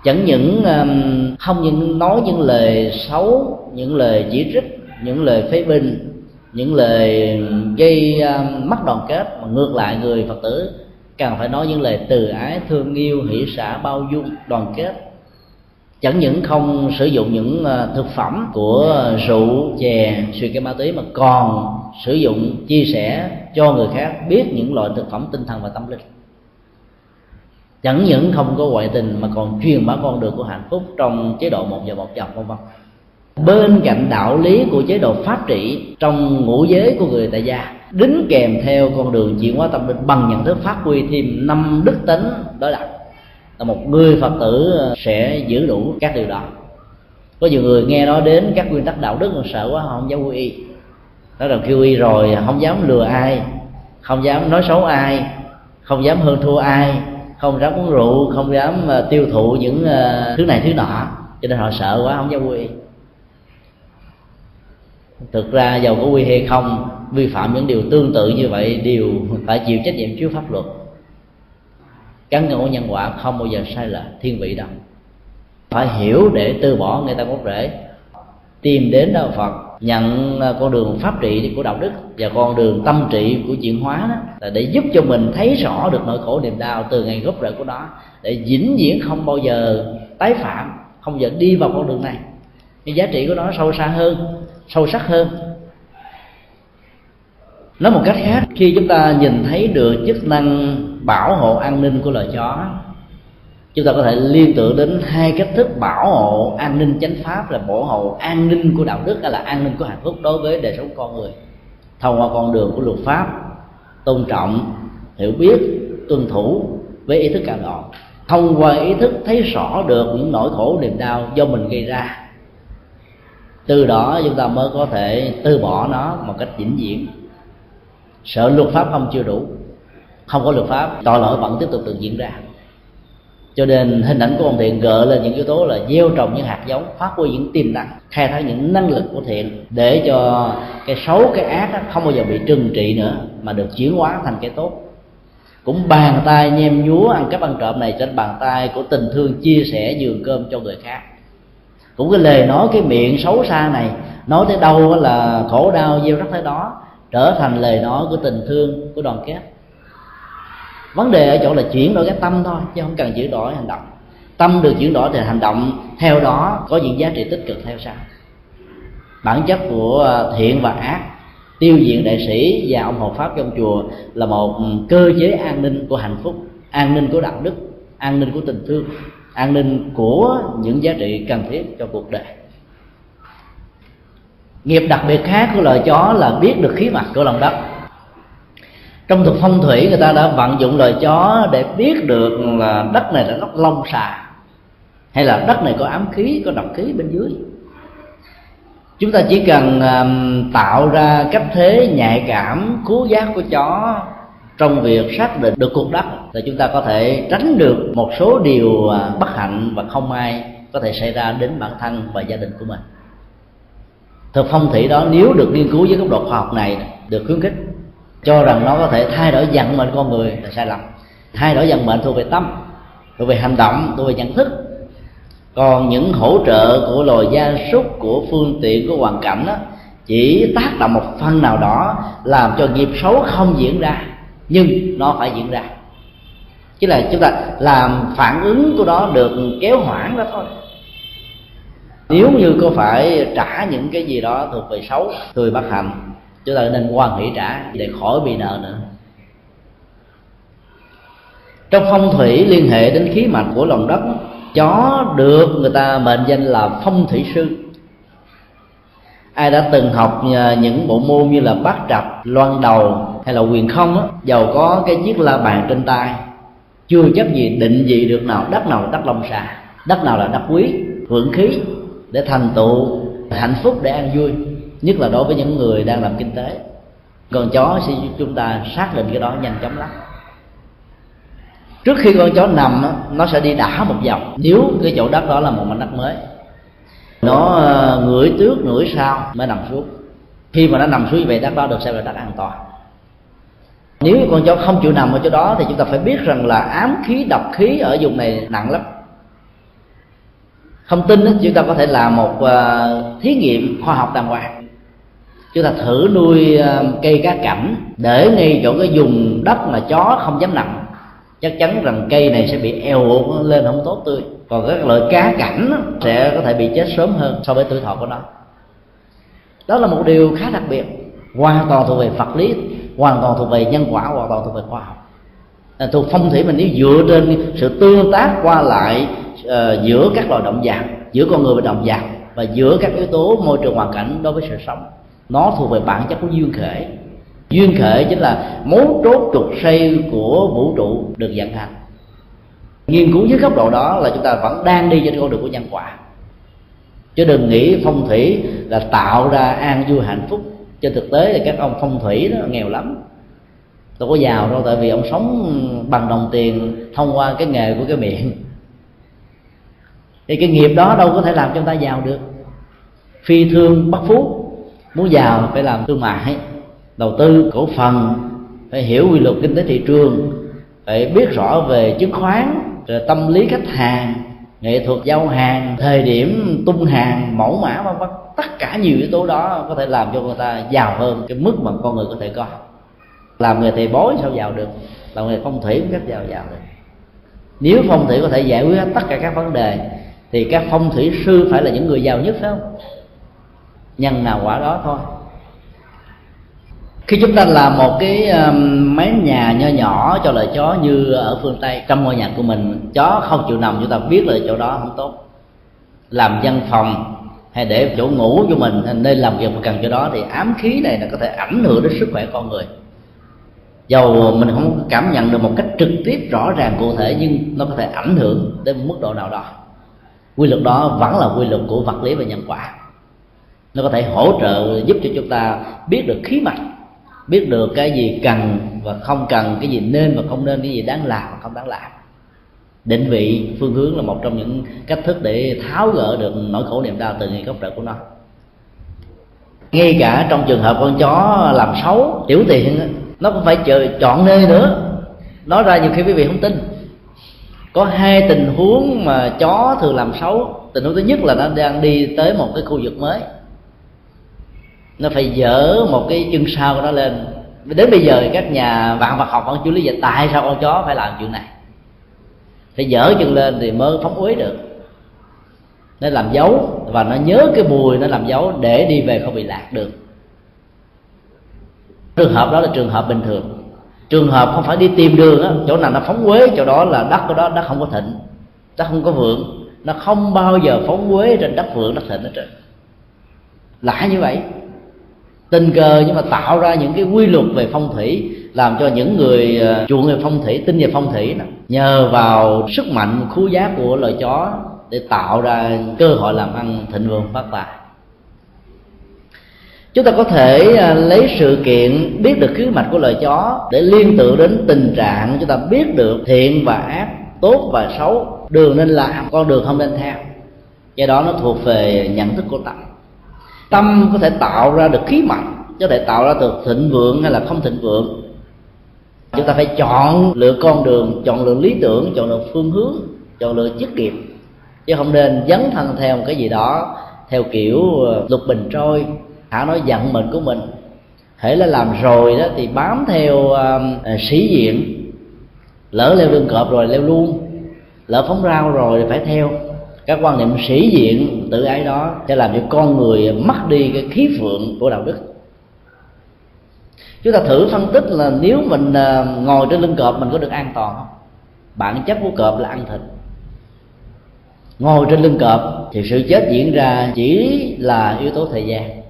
Chẳng những không những nói những lời xấu, những lời chỉ trích, những lời phê bình, những lời gây mất đoàn kết, mà ngược lại người phật tử càng phải nói những lời từ ái, thương yêu, hỷ xã bao dung, đoàn kết. Chẳng những không sử dụng những ờ, thực phẩm của rượu, chè suy cái ma túy, mà còn sử dụng chia sẻ cho người khác biết những loại thực phẩm tinh thần và tâm linh. Chẳng những không có ngoại tình, mà còn truyền bá con đường của hạnh phúc trong chế độ một giờ một chồng vân vân. Bên cạnh đạo lý của chế độ pháp trị trong ngũ giới của người tại gia đính kèm theo con đường chuyển hóa tâm linh bằng nhận thức phát huy thêm năm đức tính đối lập. Là một người phật tử ờ, sẽ giữ đủ các điều đó. Có nhiều người nghe nói đến các nguyên tắc đạo đức mà sợ quá không dám quy y. Nói rằng kêu y rồi không dám lừa ai, không dám nói xấu ai, không dám hơn thua ai, không dám uống rượu, không dám ờ, tiêu thụ những ờ, thứ này thứ nọ. Cho nên họ sợ quá, không dám quy y. Thực ra giàu có quy hay không vi phạm những điều tương tự như vậy, đều phải chịu trách nhiệm trước pháp luật. Cán ngộ nhân quả không bao giờ sai lệch, thiên vị đâu. Phải hiểu để từ bỏ người ta gốc rễ. Tìm đến đạo phật, nhận con đường pháp trị của đạo đức và con đường tâm trị của chuyển hóa đó, là để giúp cho mình thấy rõ được nỗi khổ niềm đau từ ngày gốc rễ của nó, để vĩnh viễn không bao giờ tái phạm, không bao giờ đi vào con đường này. Nhưng giá trị của nó sâu xa hơn, sâu sắc hơn nói một cách khác, khi chúng ta nhìn thấy được chức năng bảo hộ an ninh của loài chó, chúng ta có thể liên tưởng đến hai cách thức bảo hộ an ninh chánh pháp là bảo hộ an ninh của đạo đức hay là an ninh của hạnh phúc đối với đời sống con người. Thông qua con đường của luật pháp, tôn trọng, hiểu biết, tuân thủ với ý thức cao độ thông qua ý thức thấy rõ được những nỗi khổ, niềm đau do mình gây ra, từ đó chúng ta mới có thể từ bỏ nó một cách vĩnh viễn sợ luật pháp không chưa đủ, không có luật pháp tội lỗi vẫn tiếp tục được diễn ra. Cho nên hình ảnh của ông thiện gợi lên những yếu tố là gieo trồng những hạt giống, phát huy những tiềm năng, khai thác những năng lực của thiện để cho cái xấu, cái ác không bao giờ bị trừng trị nữa, mà được chuyển hóa thành cái tốt. Cũng bàn tay nhem nhúa ăn cắp ăn trộm này trên bàn tay của tình thương chia sẻ giường cơm cho người khác. Cũng cái lời nói, cái miệng xấu xa này, nói tới đâu là khổ đau gieo rắc tới đó trở thành lời nói của tình thương của đoàn kết. Vấn đề ở chỗ là chuyển đổi cái tâm thôi, chứ không cần chuyển đổi hành động. Tâm được chuyển đổi thì hành động, theo đó có những giá trị tích cực theo sau. Bản chất của à, thiện và ác, tiêu diệt đại sĩ và ông hộ pháp trong chùa là một cơ chế an ninh của hạnh phúc, an ninh của đạo đức, an ninh của tình thương, an ninh của những giá trị cần thiết cho cuộc đời nghiệp đặc biệt khác của loài chó là biết được khí mặt của lòng đất. Trong thuật phong thủy, người ta đã vận dụng loài chó để biết được là đất này là đất long xà, hay là đất này có ám khí, có độc khí bên dưới. Chúng ta chỉ cần tạo ra cách thế nhạy cảm, cứu giác của chó trong việc xác định được cuộc đất thì chúng ta có thể tránh được một số điều à, bất hạnh và không ai có thể xảy ra đến bản thân và gia đình của mình thực phong thủy đó, nếu được nghiên cứu với góc độ khoa học này, được khuyến khích, cho rằng nó có thể thay đổi vận mệnh con người là sai lầm. Thay đổi vận mệnh thuộc về tâm, thuộc về hành động, thuộc về nhận thức. Còn những hỗ trợ của loài gia súc, của phương tiện, của hoàn cảnh đó, chỉ tác động một phần nào đó làm cho nghiệp xấu không diễn ra, nhưng nó phải diễn ra. Chứ là chúng ta làm phản ứng của đó được kéo hoãn đó thôi nếu như có phải trả những cái gì đó thuộc về xấu người bất hạnh, chúng ta nên quan hỷ trả để khỏi bị nợ nữa. Trong phong thủy liên hệ đến khí mạch của lòng đất, chó được người ta mệnh danh là phong thủy sư. Ai đã từng học à, những bộ môn như là bát trạch, loan đầu hay là quyền không á, giàu có cái chiếc la bàn trên tay, chưa chắc gì định vị được nào đất nào là đất long xà đất nào là đất quý vượng khí để thành tựu hạnh phúc, để an vui, nhất là đối với những người đang làm kinh tế. Con chó sẽ chúng ta xác định cái đó nhanh chóng lắm. Trước khi con chó nằm nó sẽ đi đả một vòng. Nếu cái chỗ đất đó là một mảnh đất mới, nó ờ, ngửi trước ngửi sau mới nằm xuống. Khi mà nó nằm xuống về đất đó được xem là đất an toàn. Nếu con chó không chịu nằm ở chỗ đó thì chúng ta phải biết rằng là ám khí, độc khí ở vùng này nặng lắm không tin chúng ta có thể làm một uh, thí nghiệm khoa học đàng hoàng. Chúng ta thử nuôi uh, cây cá cảnh để ngay chỗ cái vùng đất mà chó không dám nằm. Chắc chắn rằng cây này sẽ bị eo uột lên không tốt tươi. Còn các loại cá cảnh sẽ có thể bị chết sớm hơn so với tuổi thọ của nó. Đó là một điều khá đặc biệt. Hoàn toàn thuộc về vật lý hoàn toàn thuộc về nhân quả hoàn toàn thuộc về khoa học. À, thuộc phong thủy mình nếu dựa trên sự tương tác qua lại uh, giữa các loài động vật giữa con người và động vật và giữa các yếu tố môi trường hoàn cảnh đối với sự sống. Nó thuộc về bản chất của duyên khởi duyên khởi chính là mấu chốt trục xây của vũ trụ được vận hành. Nghiên cứu dưới góc độ đó là chúng ta vẫn đang đi trên con đường của nhân quả. Chứ đừng nghĩ phong thủy là tạo ra an vui hạnh phúc. Trên thực tế thì các ông phong thủy đó nghèo lắm. Tôi có giàu đâu tại vì ông sống bằng đồng tiền thông qua cái nghề của cái miệng thì cái nghiệp đó đâu có thể làm cho ta giàu được. Phi thương bất phú muốn giàu phải làm thương mại, đầu tư cổ phần, phải hiểu quy luật kinh tế thị trường, phải biết rõ về chứng khoán, rồi tâm lý khách hàng, nghệ thuật giao hàng, thời điểm tung hàng, mẫu mã, vân vân. Tất cả nhiều yếu tố đó có thể làm cho người ta giàu hơn cái mức mà con người có thể có. Làm nghề thầy bói sao giàu được? Làm nghề phong thủy cũng cách giàu giàu được. Nếu phong thủy có thể giải quyết tất cả các vấn đề thì các phong thủy sư phải là những người giàu nhất, phải không? Nhân nào quả đó thôi. Khi chúng ta làm một cái um, mái nhà nho nhỏ, cho loài chó như ở phương tây, trong ngôi nhà của mình, chó không chịu nằm, chúng ta biết là chỗ đó không tốt. Làm văn phòng hay để chỗ ngủ cho mình, nên nơi làm việc mà cần chỗ đó, thì ám khí này là có thể ảnh hưởng đến sức khỏe con người. Dầu mình không cảm nhận được một cách trực tiếp rõ ràng cụ thể, nhưng nó có thể ảnh hưởng đến mức độ nào đó quy luật đó vẫn là quy luật của vật lý và nhân quả. Nó có thể hỗ trợ giúp cho chúng ta biết được khí mạch biết được cái gì cần và không cần cái gì nên và không nên cái gì đáng làm và không đáng làm. Định vị phương hướng là một trong những cách thức để tháo gỡ được nỗi khổ niềm đau từ ngay gốc rễ của nó. Ngay cả trong trường hợp con chó làm xấu tiểu tiện, nó cũng phải chờ chọn nơi nữa. Nói ra nhiều khi quý vị không tin có hai tình huống mà chó thường làm xấu. Tình huống thứ nhất là nó đang đi tới một cái khu vực mới. Nó phải dỡ một cái chân sau của nó lên. Đến bây giờ các nhà vạn vật học vẫn chưa lý giải tại sao con chó phải làm chuyện này. Phải dỡ chân lên thì mới phóng uế được. Nó làm dấu và nó nhớ cái mùi nó làm dấu để đi về không bị lạc được. Trường hợp đó là trường hợp bình thường trường hợp không phải đi tìm đường á chỗ nào nó phóng quế chỗ đó là đất của đó đất không có thịnh đất không có vượng. Nó không bao giờ phóng quế trên đất vượng đất thịnh hết trơn. Lạ như vậy. Tình cờ nhưng mà tạo ra những cái quy luật về phong thủy làm cho những người ờ, chuộng về phong thủy tin về phong thủy đó, nhờ vào sức mạnh khú giá của loài chó để tạo ra cơ hội làm ăn thịnh vượng phát tài chúng ta có thể à, lấy sự kiện, biết được khí mạch của loài chó để liên tưởng đến tình trạng chúng ta biết được thiện và ác, tốt và xấu, đường nên làm, con đường không nên theo. Do đó nó thuộc về nhận thức của tâm. Tâm có thể tạo ra được khí mạnh, có thể tạo ra được thịnh vượng hay là không thịnh vượng. Chúng ta phải chọn lựa con đường, chọn lựa lý tưởng, chọn lựa phương hướng, chọn lựa chức nghiệp. Chứ không nên dấn thân theo một cái gì đó, theo kiểu à, lục bình trôi hả nói giận mình của mình. Hễ là làm rồi đó thì bám theo uh, sĩ diện. Lỡ leo lưng cọp rồi leo luôn. Lỡ phóng rau rồi thì phải theo. Các quan niệm sĩ diện tự ái đó sẽ làm cho con người mất đi cái khí phượng của đạo đức. Chúng ta thử phân tích là nếu mình à, ngồi trên lưng cọp mình có được an toàn không? Bản chất của cọp là ăn thịt. Ngồi trên lưng cọp thì sự chết diễn ra chỉ là yếu tố thời gian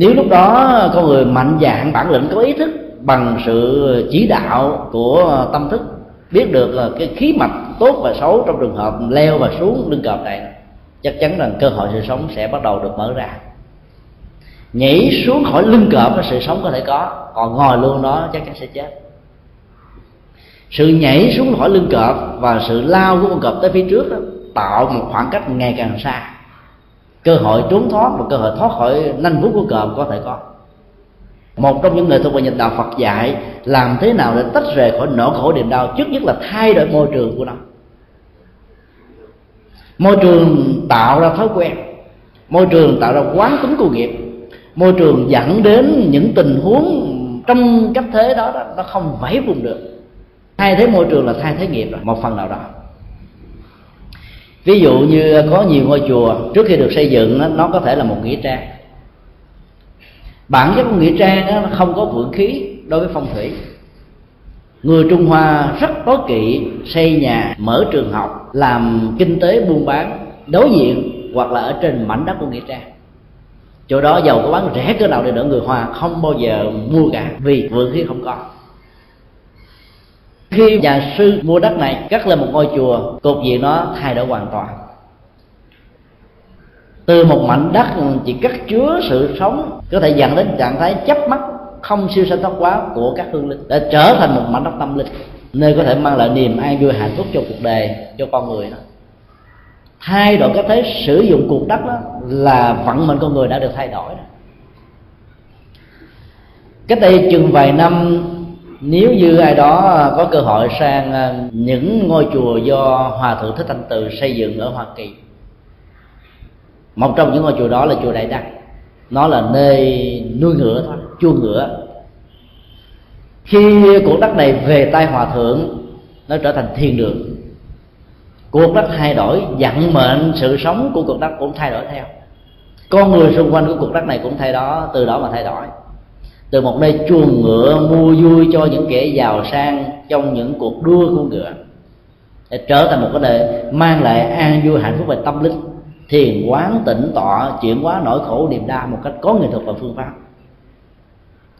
nếu lúc đó con người mạnh dạng bản lĩnh có ý thức bằng sự chỉ đạo của tâm thức biết được là cái khí mạch tốt và xấu trong trường hợp leo và xuống lưng cọp này chắc chắn rằng cơ hội sự sống sẽ bắt đầu được mở ra. Nhảy xuống khỏi lưng cọp là sự sống có thể có còn ngồi luôn đó chắc chắn sẽ chết. Sự nhảy xuống khỏi lưng cọp và sự lao của con cọp tới phía trước đó, tạo một khoảng cách ngày càng xa cơ hội trốn thoát và cơ hội thoát khỏi nanh vuốt của cọp có thể có. Một trong những người thuộc về nhật đạo Phật dạy, làm thế nào để tách rời khỏi nỗi khổ niềm đau, trước nhất là thay đổi môi trường của nó. Môi trường tạo ra thói quen, môi trường tạo ra quán tính của nghiệp, môi trường dẫn đến những tình huống trong cách thế đó, nó không vẫy vùng được. Thay thế môi trường là thay thế nghiệp rồi, một phần nào đó ví dụ như có nhiều ngôi chùa trước khi được xây dựng nó có thể là một nghĩa trang. Bản chất của nghĩa trang đó, không có vượng khí đối với phong thủy. Người trung hoa rất tối kỵ xây nhà mở trường học làm kinh tế buôn bán đối diện hoặc là ở trên mảnh đất của nghĩa trang. Chỗ đó giàu có bán rẻ cỡ nào để đỡ người hoa không bao giờ mua cả vì vượng khí không có khi nhà sư mua đất này cắt lên một ngôi chùa, cột gì nó thay đổi hoàn toàn từ một mảnh đất ừ, chỉ cắt chứa sự sống, có thể dẫn đến trạng thái chấp mắt, không siêu sanh thoát quá của các hương linh để trở thành một mảnh đất tâm linh, nơi có thể mang lại niềm an vui hạnh phúc cho cuộc đời, cho con người đó thay đổi cái thế sử dụng cuộc đất đó là vận mệnh con người đã được thay đổi đó. cách đây chừng vài năm nếu như ai đó có cơ hội sang ờ, những ngôi chùa do hòa thượng thích thanh từ xây dựng ở hoa kỳ, một trong những ngôi chùa đó là chùa đại đăng. Nó là nơi nuôi ngựa thôi chua ngựa. Khi cuộc đất này về tay hòa thượng, nó trở thành thiên đường. Cuộc đất thay đổi, vận mệnh, sự sống của cuộc đất cũng thay đổi theo. Con người xung quanh của cuộc đất này cũng thay đó, từ đó mà thay đổi từ một nơi chuồng ngựa mua vui cho những kẻ giàu sang trong những cuộc đua của ngựa. Để trở thành một cái nơi mang lại an vui hạnh phúc về tâm linh, thiền quán tĩnh tọa, chuyển hóa nỗi khổ niềm đau một cách có nghệ thuật và phương pháp.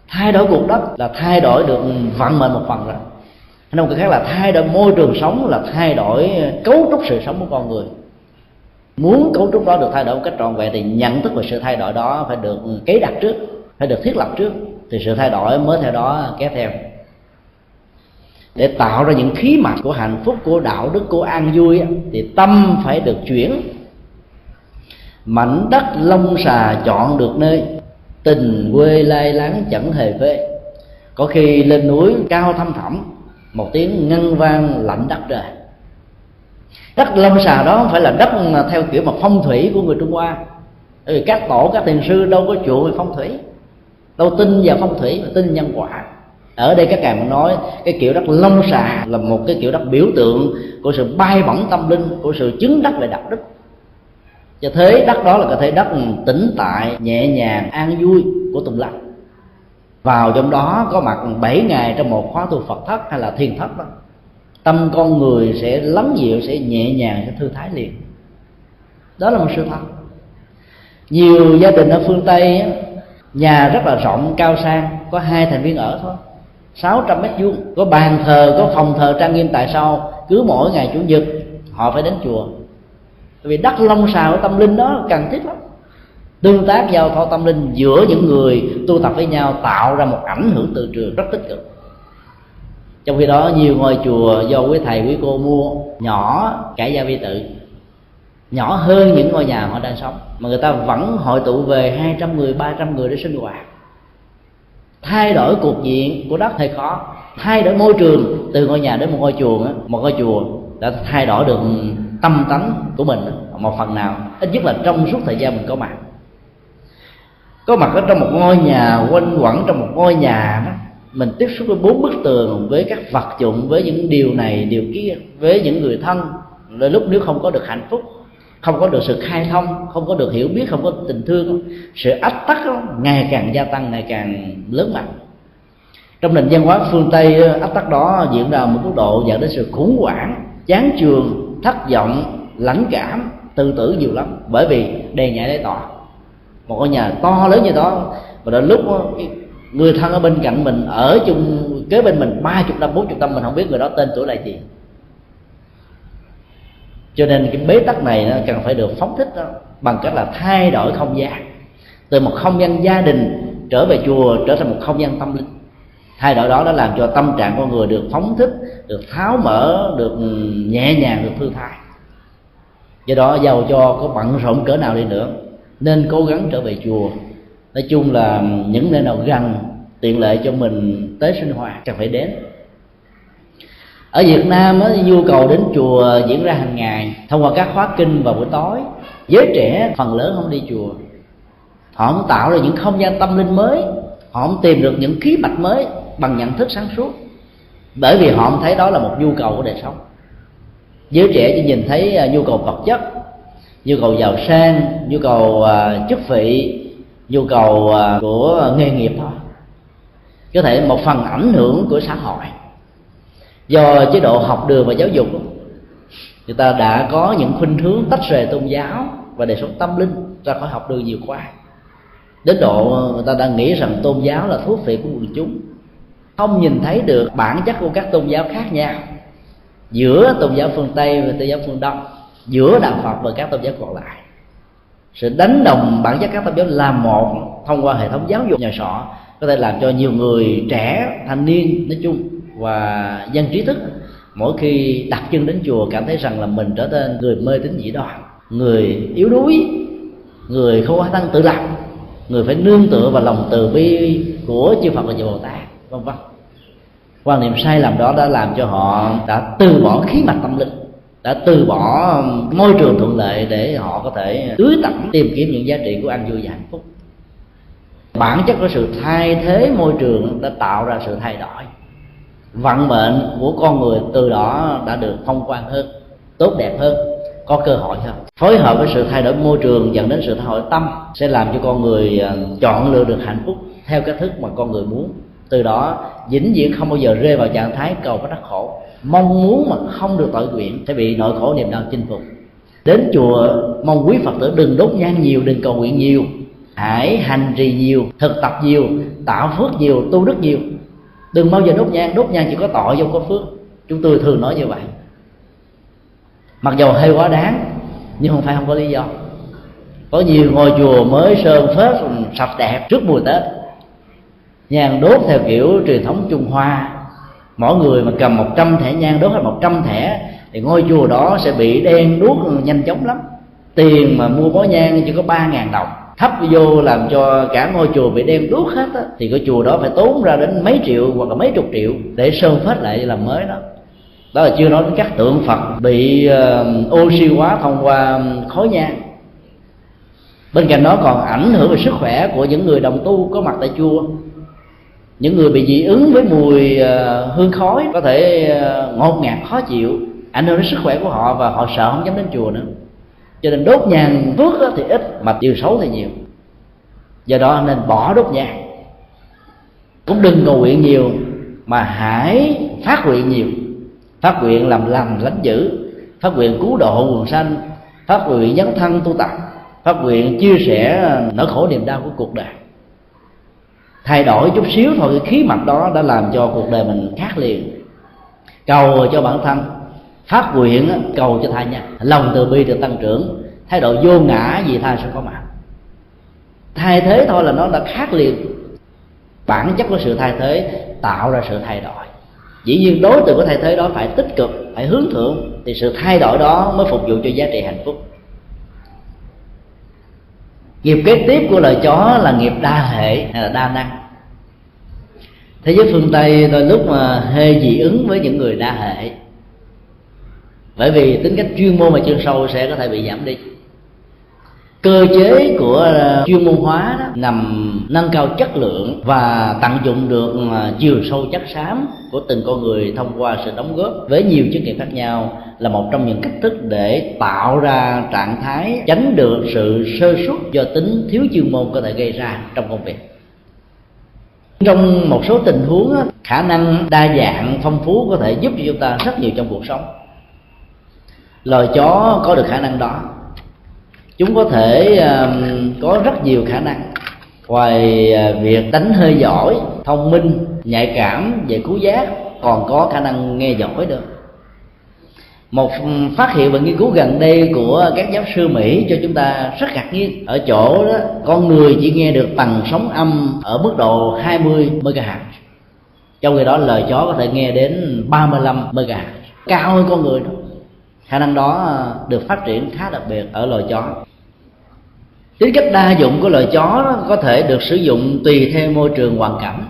Thay đổi cuộc đất là thay đổi được vận mệnh một phần rồi. Nói một khác là thay đổi môi trường sống là thay đổi cấu trúc sự sống của con người. Muốn cấu trúc đó được thay đổi một cách trọn vẹn thì nhận thức về sự thay đổi đó phải được kế đặt trước, phải được thiết lập trước thì sự thay đổi mới theo đó kéo theo. Để tạo ra những khí mạch của hạnh phúc, của đạo đức, của an vui thì tâm phải được chuyển. Mảnh đất lông xà chọn được nơi tình quê lai láng chẳng hề phê. Có khi lên núi cao thăm thẳm, một tiếng ngân vang lạnh đất trời. Đất lâm xà đó không phải là đất theo kiểu mà phong thủy của người trung hoa. Vì các tổ, các thiền sư đâu có chuộng về phong thủy đâu tin vào phong thủy mà tin nhân quả. Ở đây các ngài nói, cái kiểu đất long xà là một cái kiểu đất biểu tượng của sự bay bổng tâm linh, của sự chứng đắc về đạo đức. Cho thế đất đó là cái thế đất tĩnh tại, nhẹ nhàng, an vui của tùng lâm. Vào trong đó có mặt 7 ngày trong một khóa tu Phật thất hay là thiền thất đó. Tâm con người sẽ lắng dịu, sẽ nhẹ nhàng, sẽ thư thái liền. Đó là một sự thật. Nhiều gia đình ở phương tây nhà rất là rộng, cao sang, có hai thành viên ở thôi. 600 mét vuông, có bàn thờ, có phòng thờ trang nghiêm tại sao, cứ mỗi ngày chủ nhật, họ phải đến chùa. Vì đất long xào tâm linh đó cần thiết lắm. Tương tác giao thoa tâm linh giữa những người tu tập với nhau tạo ra một ảnh hưởng từ trường rất tích cực. Trong khi đó, nhiều ngôi chùa do quý thầy, quý cô mua, nhỏ cải gia vi tự nhỏ hơn những ngôi nhà họ đang sống. Mà người ta vẫn hội tụ về 200 người 300 người để sinh hoạt. Thay đổi cuộc diện của đất hơi khó. Thay đổi môi trường từ ngôi nhà đến một ngôi chùa, một ngôi chùa đã thay đổi được tâm tánh của mình một phần nào. Ít nhất là trong suốt thời gian mình có mặt. Có mặt ở trong một ngôi nhà, quanh quẩn trong một ngôi nhà đó, mình tiếp xúc với bốn bức tường, với các vật dụng, với những điều này, điều kia, với những người thân. Đôi lúc nếu không có được hạnh phúc không có được sự khai thông, không có được hiểu biết, không có tình thương. Sự ách tắc ngày càng gia tăng, ngày càng lớn mạnh. Trong nền văn hóa phương tây ờ, ách tắc đó diễn ra một mức độ dẫn đến sự khủng hoảng, chán trường thất vọng, lãnh cảm tự tử nhiều lắm. Bởi vì đề nhảy lấy tòa. Một ngôi nhà to lớn như đó, và đến lúc người thân ở bên cạnh mình, ở chung, kế bên mình ba chục năm, bốn chục năm, mình không biết người đó tên tuổi là gì cho nên cái bế tắc này nó cần phải được phóng thích đó, bằng cách là thay đổi không gian. Từ một không gian gia đình trở về chùa trở thành một không gian tâm linh. Thay đổi đó đã làm cho tâm trạng con người được phóng thích được tháo mở được ừ, nhẹ nhàng được thư thái. Do đó giàu cho có bận rộn cỡ nào đi nữa nên cố gắng trở về chùa. Nói chung là ừ, những nơi nào gần tiện lợi cho mình tới sinh hoạt cần phải đến ở Việt Nam á, nhu cầu đến chùa diễn ra hàng ngày thông qua các khóa kinh vào buổi tối. Giới trẻ phần lớn không đi chùa. Họ không tạo ra những không gian tâm linh mới. Họ không tìm được những khí mạch mới bằng nhận thức sáng suốt. Bởi vì họ không thấy đó là một nhu cầu của đời sống. Giới trẻ chỉ nhìn thấy à, nhu cầu vật chất nhu cầu giàu sang nhu cầu à, chức vị nhu cầu à, của nghề nghiệp thôi. Có thể một phần ảnh hưởng của xã hội do chế độ học đường và giáo dục, người ta đã có những khuynh hướng tách rời tôn giáo và đời sống tâm linh ra khỏi học đường nhiều quá. Đến độ người ta đã nghĩ rằng tôn giáo là thuốc phiện của quần chúng, không nhìn thấy được bản chất của các tôn giáo khác nhau. Giữa tôn giáo phương tây và tôn giáo phương đông, giữa đạo phật và các tôn giáo còn lại. Sự đánh đồng bản chất các tôn giáo là một thông qua hệ thống giáo dục nhà sọ có thể làm cho nhiều người trẻ, thanh niên nói chung và dân trí thức, mỗi khi đặt chân đến chùa cảm thấy rằng là mình trở nên người mê tín dị đoan, người yếu đuối, người không có tăng tự lập, người phải nương tựa vào lòng từ bi của chư Phật và chư Bồ Tát, vân vân. Quan niệm sai lầm đó đã làm cho họ đã từ bỏ khí mạch tâm linh, đã từ bỏ môi trường thuận lợi để họ có thể tưới tẩm tìm kiếm những giá trị của an vui và hạnh phúc. Bản chất của sự thay thế môi trường đã tạo ra sự thay đổi vận mệnh của con người từ đó đã được thông quan hơn, tốt đẹp hơn, có cơ hội hơn. Phối hợp với sự thay đổi môi trường dẫn đến sự thay đổi tâm sẽ làm cho con người ờ, chọn lựa được hạnh phúc theo cách thức mà con người muốn. Từ đó, vĩnh viễn không bao giờ rơi vào trạng thái cầu có đắc khổ. Mong muốn mà không được tội nguyện sẽ bị nỗi khổ niềm đau chinh phục. Đến chùa, mong quý phật tử đừng đốt nhang nhiều, đừng cầu nguyện nhiều. Hãy hành trì nhiều, thực tập nhiều, tạo phước nhiều, tu đức nhiều đừng bao giờ đốt nhang đốt nhang chỉ có tội không có phước. Chúng tôi thường nói như vậy. Mặc dầu hơi quá đáng, nhưng không phải không có lý do. Có nhiều ngôi chùa mới sơn phết, sạch đẹp trước mùa tết. Nhang đốt theo kiểu truyền thống trung hoa. Mỗi người mà cầm một trăm thẻ nhang đốt hay một trăm thẻ, thì ngôi chùa đó sẽ bị đen đuốc nhanh chóng lắm. Tiền mà mua bó nhang chỉ có ba ngàn đồng thấp vô làm cho cả ngôi chùa bị đem đuốc hết á, thì cái chùa đó phải tốn ra đến mấy triệu hoặc là mấy chục triệu để sơn phết lại làm mới đó. Đó là chưa nói đến các tượng phật bị uh, oxy hóa thông qua khói nhang. Bên cạnh đó còn ảnh hưởng về sức khỏe của những người đồng tu có mặt tại chùa. Những người bị dị ứng với mùi uh, hương khói có thể uh, ngột ngạt khó chịu ảnh hưởng đến sức khỏe của họ và họ sợ không dám đến chùa nữa cho nên đốt nhang phước thì ít, mà điều xấu thì nhiều. Do đó nên bỏ đốt nhang. Cũng đừng cầu nguyện nhiều, mà hãy phát nguyện nhiều. Phát nguyện làm lành lánh dữ, phát nguyện cứu độ quần sanh, phát nguyện dấn thân tu tập, phát nguyện chia sẻ à, nỗi khổ niềm đau của cuộc đời. Thay đổi chút xíu thôi, cái khí mặt đó đã làm cho cuộc đời mình khác liền. Cầu cho bản thân phát nguyện cầu cho thai nhân. Lòng từ bi được tăng trưởng. Thái độ vô ngã gì thai sẽ có mặt thay thế thôi là nó đã khác liền. Bản chất của sự thay thế tạo ra sự thay đổi. Dĩ nhiên đối tượng của thay thế đó phải tích cực, phải hướng thượng, thì sự thay đổi đó mới phục vụ cho giá trị hạnh phúc. Nghiệp kế tiếp của lời chó là nghiệp đa hệ hay là đa năng. Thế giới phương tây đôi lúc mà hơi dị ứng với những người đa hệ bởi vì tính cách chuyên môn và chuyên sâu sẽ có thể bị giảm đi. Cơ chế của ờ, chuyên môn hóa đó nằm nâng cao chất lượng và tận dụng được ờ, chiều sâu chất xám của từng con người thông qua sự đóng góp với nhiều chức nghiệp khác nhau là một trong những cách thức để tạo ra trạng thái tránh được sự sơ suất do tính thiếu chuyên môn có thể gây ra trong công việc. Trong một số tình huống khả năng đa dạng, phong phú có thể giúp cho chúng ta rất nhiều trong cuộc sống loài chó có được khả năng đó. Chúng có thể um, có rất nhiều khả năng. Ngoài uh, việc đánh hơi giỏi thông minh nhạy cảm về cứu giác còn có khả năng nghe giỏi được một um, phát hiện và nghiên cứu gần đây của các giáo sư Mỹ cho chúng ta rất ngạc nhiên. Ở chỗ đó con người chỉ nghe được tần sóng âm ở mức độ 20 MHz trong khi đó lời chó có thể nghe đến 35 MHz cao hơn con người đó khả năng đó ờ, được phát triển khá đặc biệt ở loài chó. Tính cách đa dụng của loài chó có thể được sử dụng tùy theo môi trường hoàn cảnh.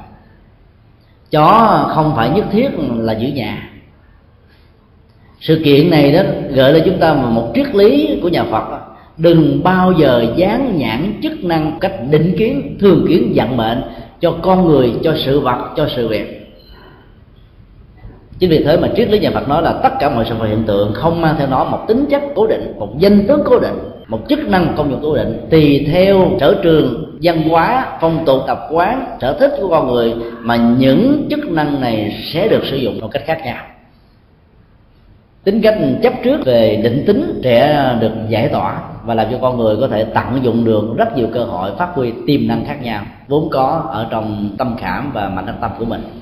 Chó không phải nhất thiết là giữ nhà. Sự kiện này đó gợi lên chúng ta một triết lý của nhà phật. Đừng bao giờ dán nhãn chức năng cách định kiến, thường kiến vận mệnh cho con người, cho sự vật, cho sự việc chính vì thế mà triết lý nhà phật nói là tất cả mọi sự vật hiện tượng không mang theo nó một tính chất cố định, một danh tướng cố định, một chức năng công dụng cố định. Tùy theo sở trường văn hóa, phong tục, tập quán, sở thích của con người mà những chức năng này sẽ được sử dụng một cách khác nhau. Tính cách chấp trước về định tính sẽ được giải tỏa và làm cho con người có thể tận dụng được rất nhiều cơ hội phát huy tiềm năng khác nhau vốn có ở trong tâm khảm và mạnh tâm của mình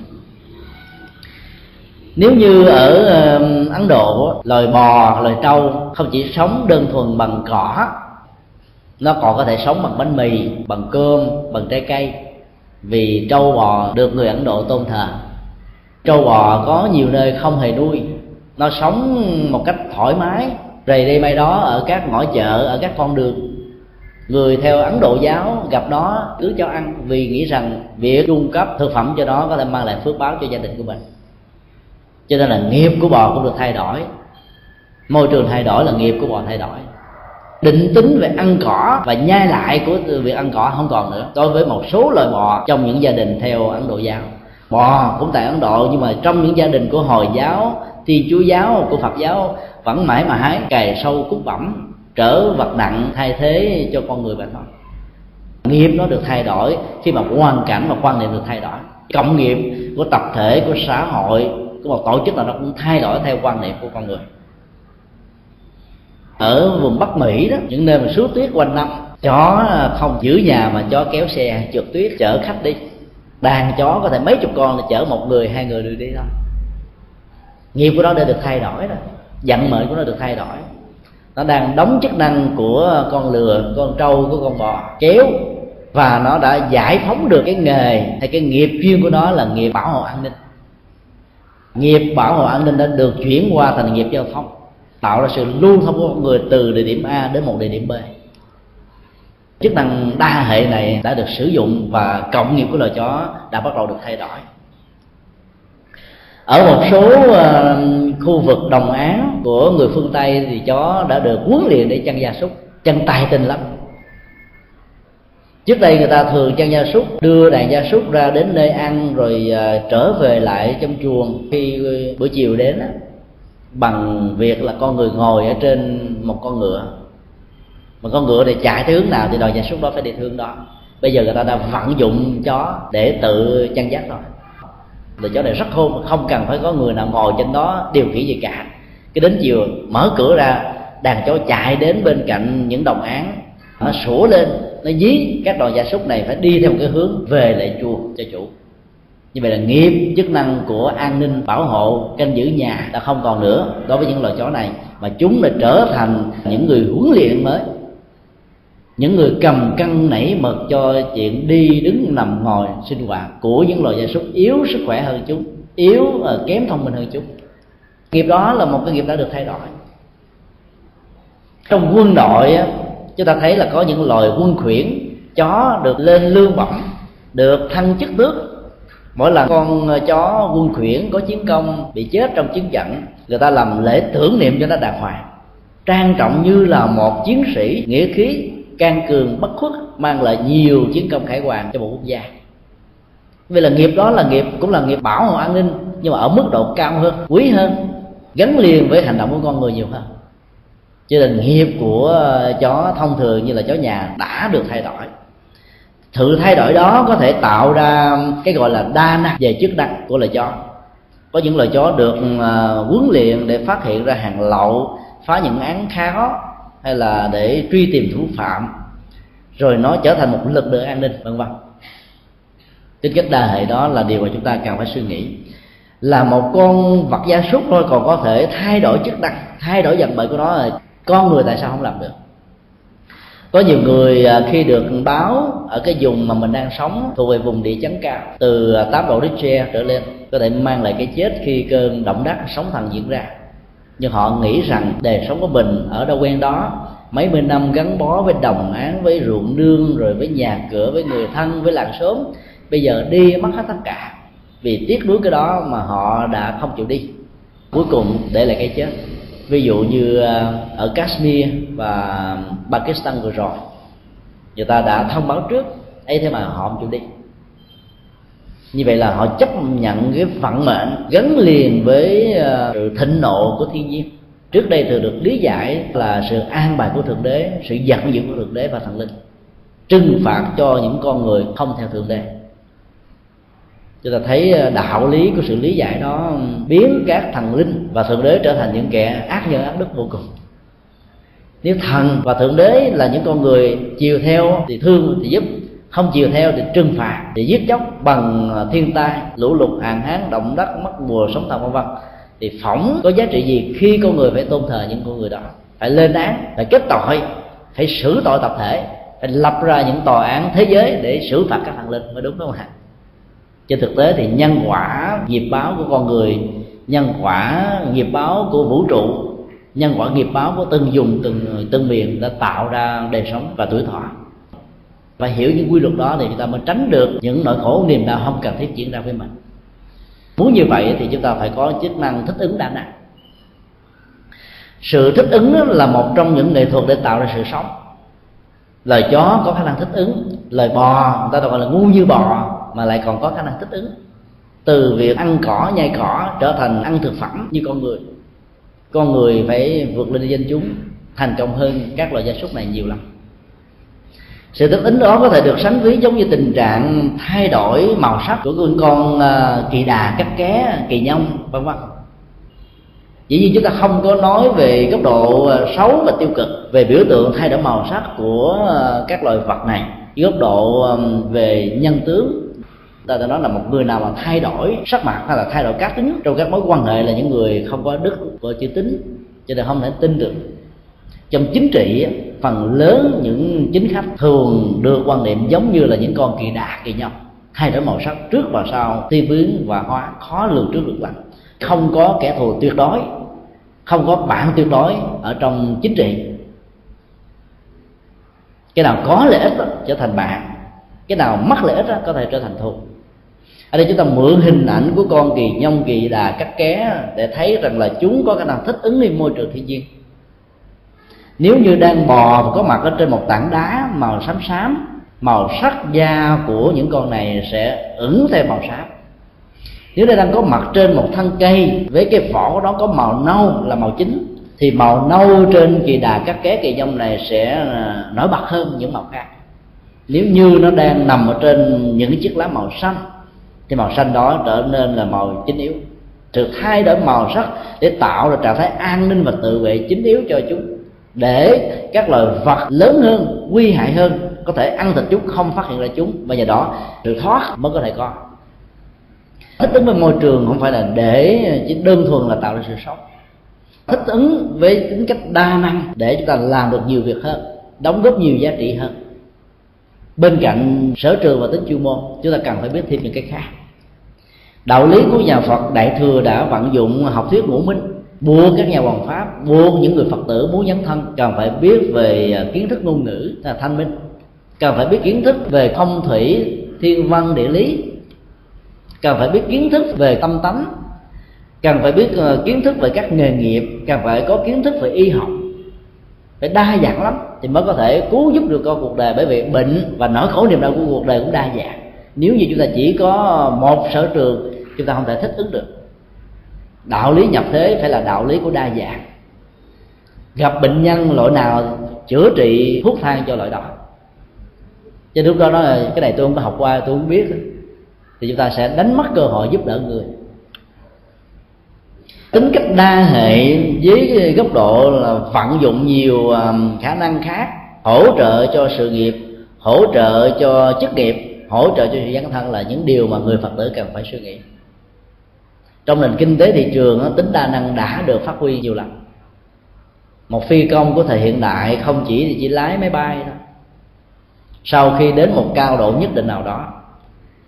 nếu như ở ấn độ, loài bò loài trâu không chỉ sống đơn thuần bằng cỏ, nó còn có thể sống bằng bánh mì, bằng cơm, bằng trái cây. Vì trâu bò được người ấn độ tôn thờ. Trâu bò có nhiều nơi không hề nuôi. Nó sống một cách thoải mái, rầy đây may đó ở các ngõ chợ, ở các con đường. Người theo ấn độ giáo gặp nó, cứ cho ăn vì nghĩ rằng việc cung cấp thực phẩm cho nó có thể mang lại phước báo cho gia đình của mình cho nên là nghiệp của bò cũng được thay đổi. Môi trường thay đổi là nghiệp của bò thay đổi. Định tính về ăn cỏ và nhai lại của việc ăn cỏ không còn nữa. Đối với một số loài bò trong những gia đình theo ấn độ giáo. Bò cũng tại ấn độ, nhưng mà trong những gia đình của hồi giáo thiên chúa giáo, của phật giáo, vẫn mãi mãi cày sâu cúc bẩm, trở vật nặng thay thế cho con người vậy thôi nghiệp nó được thay đổi khi mà hoàn cảnh và quan niệm được thay đổi. Cộng nghiệp của tập thể, của xã hội của một tổ chức nào nó cũng thay đổi theo quan niệm của con người. Ở vùng bắc mỹ đó, những nơi mà suốt tuyết quanh năm, chó không giữ nhà mà chó kéo xe, trượt tuyết, chở khách đi. Đàn chó có thể mấy chục con để chở một người, hai người được đi thôi. Nghiệp của nó đã được thay đổi rồi, vận mệnh của nó được thay đổi. Nó đang đóng chức năng của con lừa, con trâu của con bò kéo, và nó đã giải phóng được cái nghề hay cái nghiệp chuyên của nó là nghiệp bảo hộ an ninh nghiệp bảo hộ an ninh đã được chuyển qua thành nghiệp giao thông tạo ra sự lưu thông của con người từ địa điểm A đến một địa điểm B. Chức năng đa hệ này đã được sử dụng và cộng nghiệp của loài chó đã bắt đầu được thay đổi. Ở một số uh, khu vực đồng áng của người phương tây thì chó đã được huấn luyện để chăn gia súc chân tay tinh lắm trước đây người ta thường chăn gia súc, đưa đàn gia súc ra đến nơi ăn rồi à, trở về lại trong chuồng. Khi à, buổi chiều đến bằng việc là con người ngồi ở trên một con ngựa. Mà con ngựa để chạy theo hướng nào thì đòi gia súc đó phải đi hướng đó. Bây giờ người ta đã vận dụng chó để tự chăn dắt rồi. Là chó này rất khôn, không cần phải có người nào ngồi trên đó điều khiển gì cả. Cái đến chiều mở cửa ra, đàn chó chạy đến bên cạnh những đồng án nó sủa lên nó dí các đoàn gia súc này phải đi theo một cái hướng về lại chùa cho chủ như vậy là nghiệp, chức năng của an ninh, bảo hộ, canh giữ nhà đã không còn nữa đối với những loài chó này, mà chúng đã trở thành những người huấn luyện mới. Những người cầm cân nảy mật cho chuyện đi đứng nằm ngồi sinh hoạt của những loài gia súc yếu sức khỏe hơn chúng, yếu ờ, kém thông minh hơn chúng. Nghiệp đó là một cái nghiệp đã được thay đổi. Trong quân đội chúng ta thấy là có những loài quân khuyển, chó được lên lương bổng, được thăng chức tước. Mỗi lần con chó quân khuyển có chiến công, bị chết trong chiến trận, người ta làm lễ tưởng niệm cho nó đàng hoàng. Trang trọng như là một chiến sĩ, nghĩa khí, can cường, bất khuất, mang lại nhiều chiến công khải hoàn cho một quốc gia. Vì là nghiệp đó là nghiệp, cũng là nghiệp bảo hộ an ninh, nhưng mà ở mức độ cao hơn, quý hơn, gắn liền với hành động của con người nhiều hơn cho nên nghiệp của ờ, chó thông thường như là chó nhà đã được thay đổi. Sự thay đổi đó có thể tạo ra cái gọi là đa năng về chức năng của loài chó. Có những loài chó được ờ, huấn luyện để phát hiện ra hàng lậu, phá những án khó hay là để truy tìm thủ phạm, rồi nó trở thành một lực lượng an ninh, vân vân. Tính cách đa hệ đó là điều mà chúng ta cần phải suy nghĩ. Là một con vật gia súc thôi, còn có thể thay đổi chức năng, thay đổi vận mệnh của nó con người tại sao không làm được? Có nhiều người à, khi được báo ở cái vùng mà mình đang sống, thuộc về vùng địa chấn cao, từ 8 độ Richter trở lên, có thể mang lại cái chết khi cơn động đất sóng thần diễn ra. Nhưng họ nghĩ rằng đời sống của mình ở đâu quen đó, mấy mươi năm gắn bó với đồng án với ruộng nương, rồi với nhà cửa, với người thân, với làng xóm, bây giờ đi mất hết tất cả. Vì tiếc nuối cái đó mà họ đã không chịu đi. Cuối cùng để lại cái chết ví dụ như ờ, ở Kashmir và Pakistan vừa rồi, người ta đã thông báo trước, ấy thế mà họ không chịu đi. Như vậy là họ chấp nhận cái vận mệnh gắn liền với ờ, sự thịnh nộ của thiên nhiên. Trước đây thường được lý giải là sự an bài của thượng đế, sự giận dữ của thượng đế và thần linh, trừng phạt cho những con người không theo thượng đế chúng ta thấy ờ, đạo lý của sự lý giải đó biến các thần linh và thượng đế trở thành những kẻ ác nhân, ác đức vô cùng. Nếu thần và thượng đế là những con người chiều theo thì thương thì giúp, không chiều theo thì trừng phạt, thì giết chóc bằng ờ, thiên tai, lũ lụt, hạn hán, động đất, mất mùa, sống thần vân vân. Thì phỏng có giá trị gì khi con người phải tôn thờ những con người đó? Phải lên án, phải kết tội, phải xử tội tập thể, phải lập ra những tòa án thế giới để xử phạt các thần linh mới đúng không ạ? Trên thực tế thì nhân quả nghiệp báo của con người, nhân quả nghiệp báo của vũ trụ, nhân quả nghiệp báo của từng dùng từng từng miền đã tạo ra đời sống và tuổi thọ. Và hiểu những quy luật đó thì chúng ta mới tránh được những nỗi khổ niềm đau không cần thiết diễn ra với mình. Muốn như vậy thì chúng ta phải có chức năng thích ứng đa năng. Sự thích ứng là một trong những nghệ thuật để tạo ra sự sống. Lời chó có khả năng thích ứng, lời bò, người ta gọi là ngu như bò mà lại còn có khả năng thích ứng. Từ việc ăn cỏ, nhai cỏ trở thành ăn thực phẩm như con người. Con người phải vượt lên dân chúng, thành công hơn các loại gia súc này nhiều lắm. Sự thích ứng đó có thể được sánh ví giống như tình trạng thay đổi màu sắc của con con à, kỳ đà, cắt ké, kỳ nhông, vân vân. Dĩ nhiên chúng ta không có nói về góc độ à, xấu và tiêu cực, về biểu tượng thay đổi màu sắc của à, các loài vật này. Góc độ về nhân tướng ta đã nói là một người nào mà thay đổi sắc mặt hay là thay đổi cá tính trong các mối quan hệ là những người không có đức có chữ tính cho nên không thể tin được. Trong chính trị phần lớn những chính khách thường đưa quan niệm giống như là những con kỳ đà kỳ nhông thay đổi màu sắc trước và sau thi biến và hóa khó lường trước được lắm không có kẻ thù tuyệt đối không có bạn tuyệt đối ở trong chính trị. Cái nào có lợi ích đó, trở thành bạn. Cái nào mất lợi ích đó, có thể trở thành thù ở đây chúng ta mượn hình ảnh của con kỳ, nhông kỳ đà cắt ké để thấy rằng là chúng có khả năng thích ứng với môi trường thiên nhiên. Nếu như đang bò và có mặt ở trên một tảng đá màu xám xám, màu sắc da của những con này sẽ ửng theo màu xám. Nếu đây đang có mặt trên một thân cây với cái vỏ của nó có màu nâu là màu chính, thì màu nâu trên kỳ đà cắt ké kỳ nhông này sẽ à, nổi bật hơn những màu khác. Nếu như nó đang nằm ở trên những chiếc lá màu xanh thì màu xanh đó trở nên là màu chính yếu. Sự thay đổi màu sắc để tạo ra trạng thái an ninh và tự vệ chính yếu cho chúng. Để các loài vật lớn hơn, nguy hại hơn, có thể ăn thịt chúng không phát hiện ra chúng. Và nhờ đó, sự thoát mới có thể có. Thích ứng với môi trường không phải là để chỉ đơn thuần là tạo ra sự sống. Thích ứng với tính cách đa năng để chúng ta làm được nhiều việc hơn, đóng góp nhiều giá trị hơn bên cạnh sở trường và tính chuyên môn, chúng ta cần phải biết thêm những cái khác. Đạo lý của nhà phật đại thừa đã vận dụng học thuyết ngũ minh, buộc các nhà hoàng pháp, buộc những người phật tử muốn nhấn thân, cần phải biết về à, kiến thức ngôn ngữ là thanh minh, cần phải biết kiến thức về phong thủy, thiên văn, địa lý, cần phải biết kiến thức về tâm tánh, cần phải biết à, kiến thức về các nghề nghiệp, cần phải có kiến thức về y học phải đa dạng lắm thì mới có thể cứu giúp được con cuộc đời. Bởi vì bệnh và nỗi khổ niềm đau của cuộc đời cũng đa dạng. Nếu như chúng ta chỉ có một sở trường, chúng ta không thể thích ứng được. Đạo lý nhập thế phải là đạo lý của đa dạng. Gặp bệnh nhân loại nào chữa trị thuốc thang cho loại đó. Cho lúc đó nói là, cái này tôi không có học qua, tôi không biết. Thì chúng ta sẽ đánh mất cơ hội giúp đỡ người tính cách đa hệ với góc độ là vận dụng nhiều à, khả năng khác, hỗ trợ cho sự nghiệp, hỗ trợ cho chức nghiệp, hỗ trợ cho sự dấn thân là những điều mà người phật tử cần phải suy nghĩ. Trong nền kinh tế thị trường tính đa năng đã được phát huy nhiều lần. Một phi công của thời hiện đại không chỉ chỉ lái máy bay đó sau khi đến một cao độ nhất định nào đó,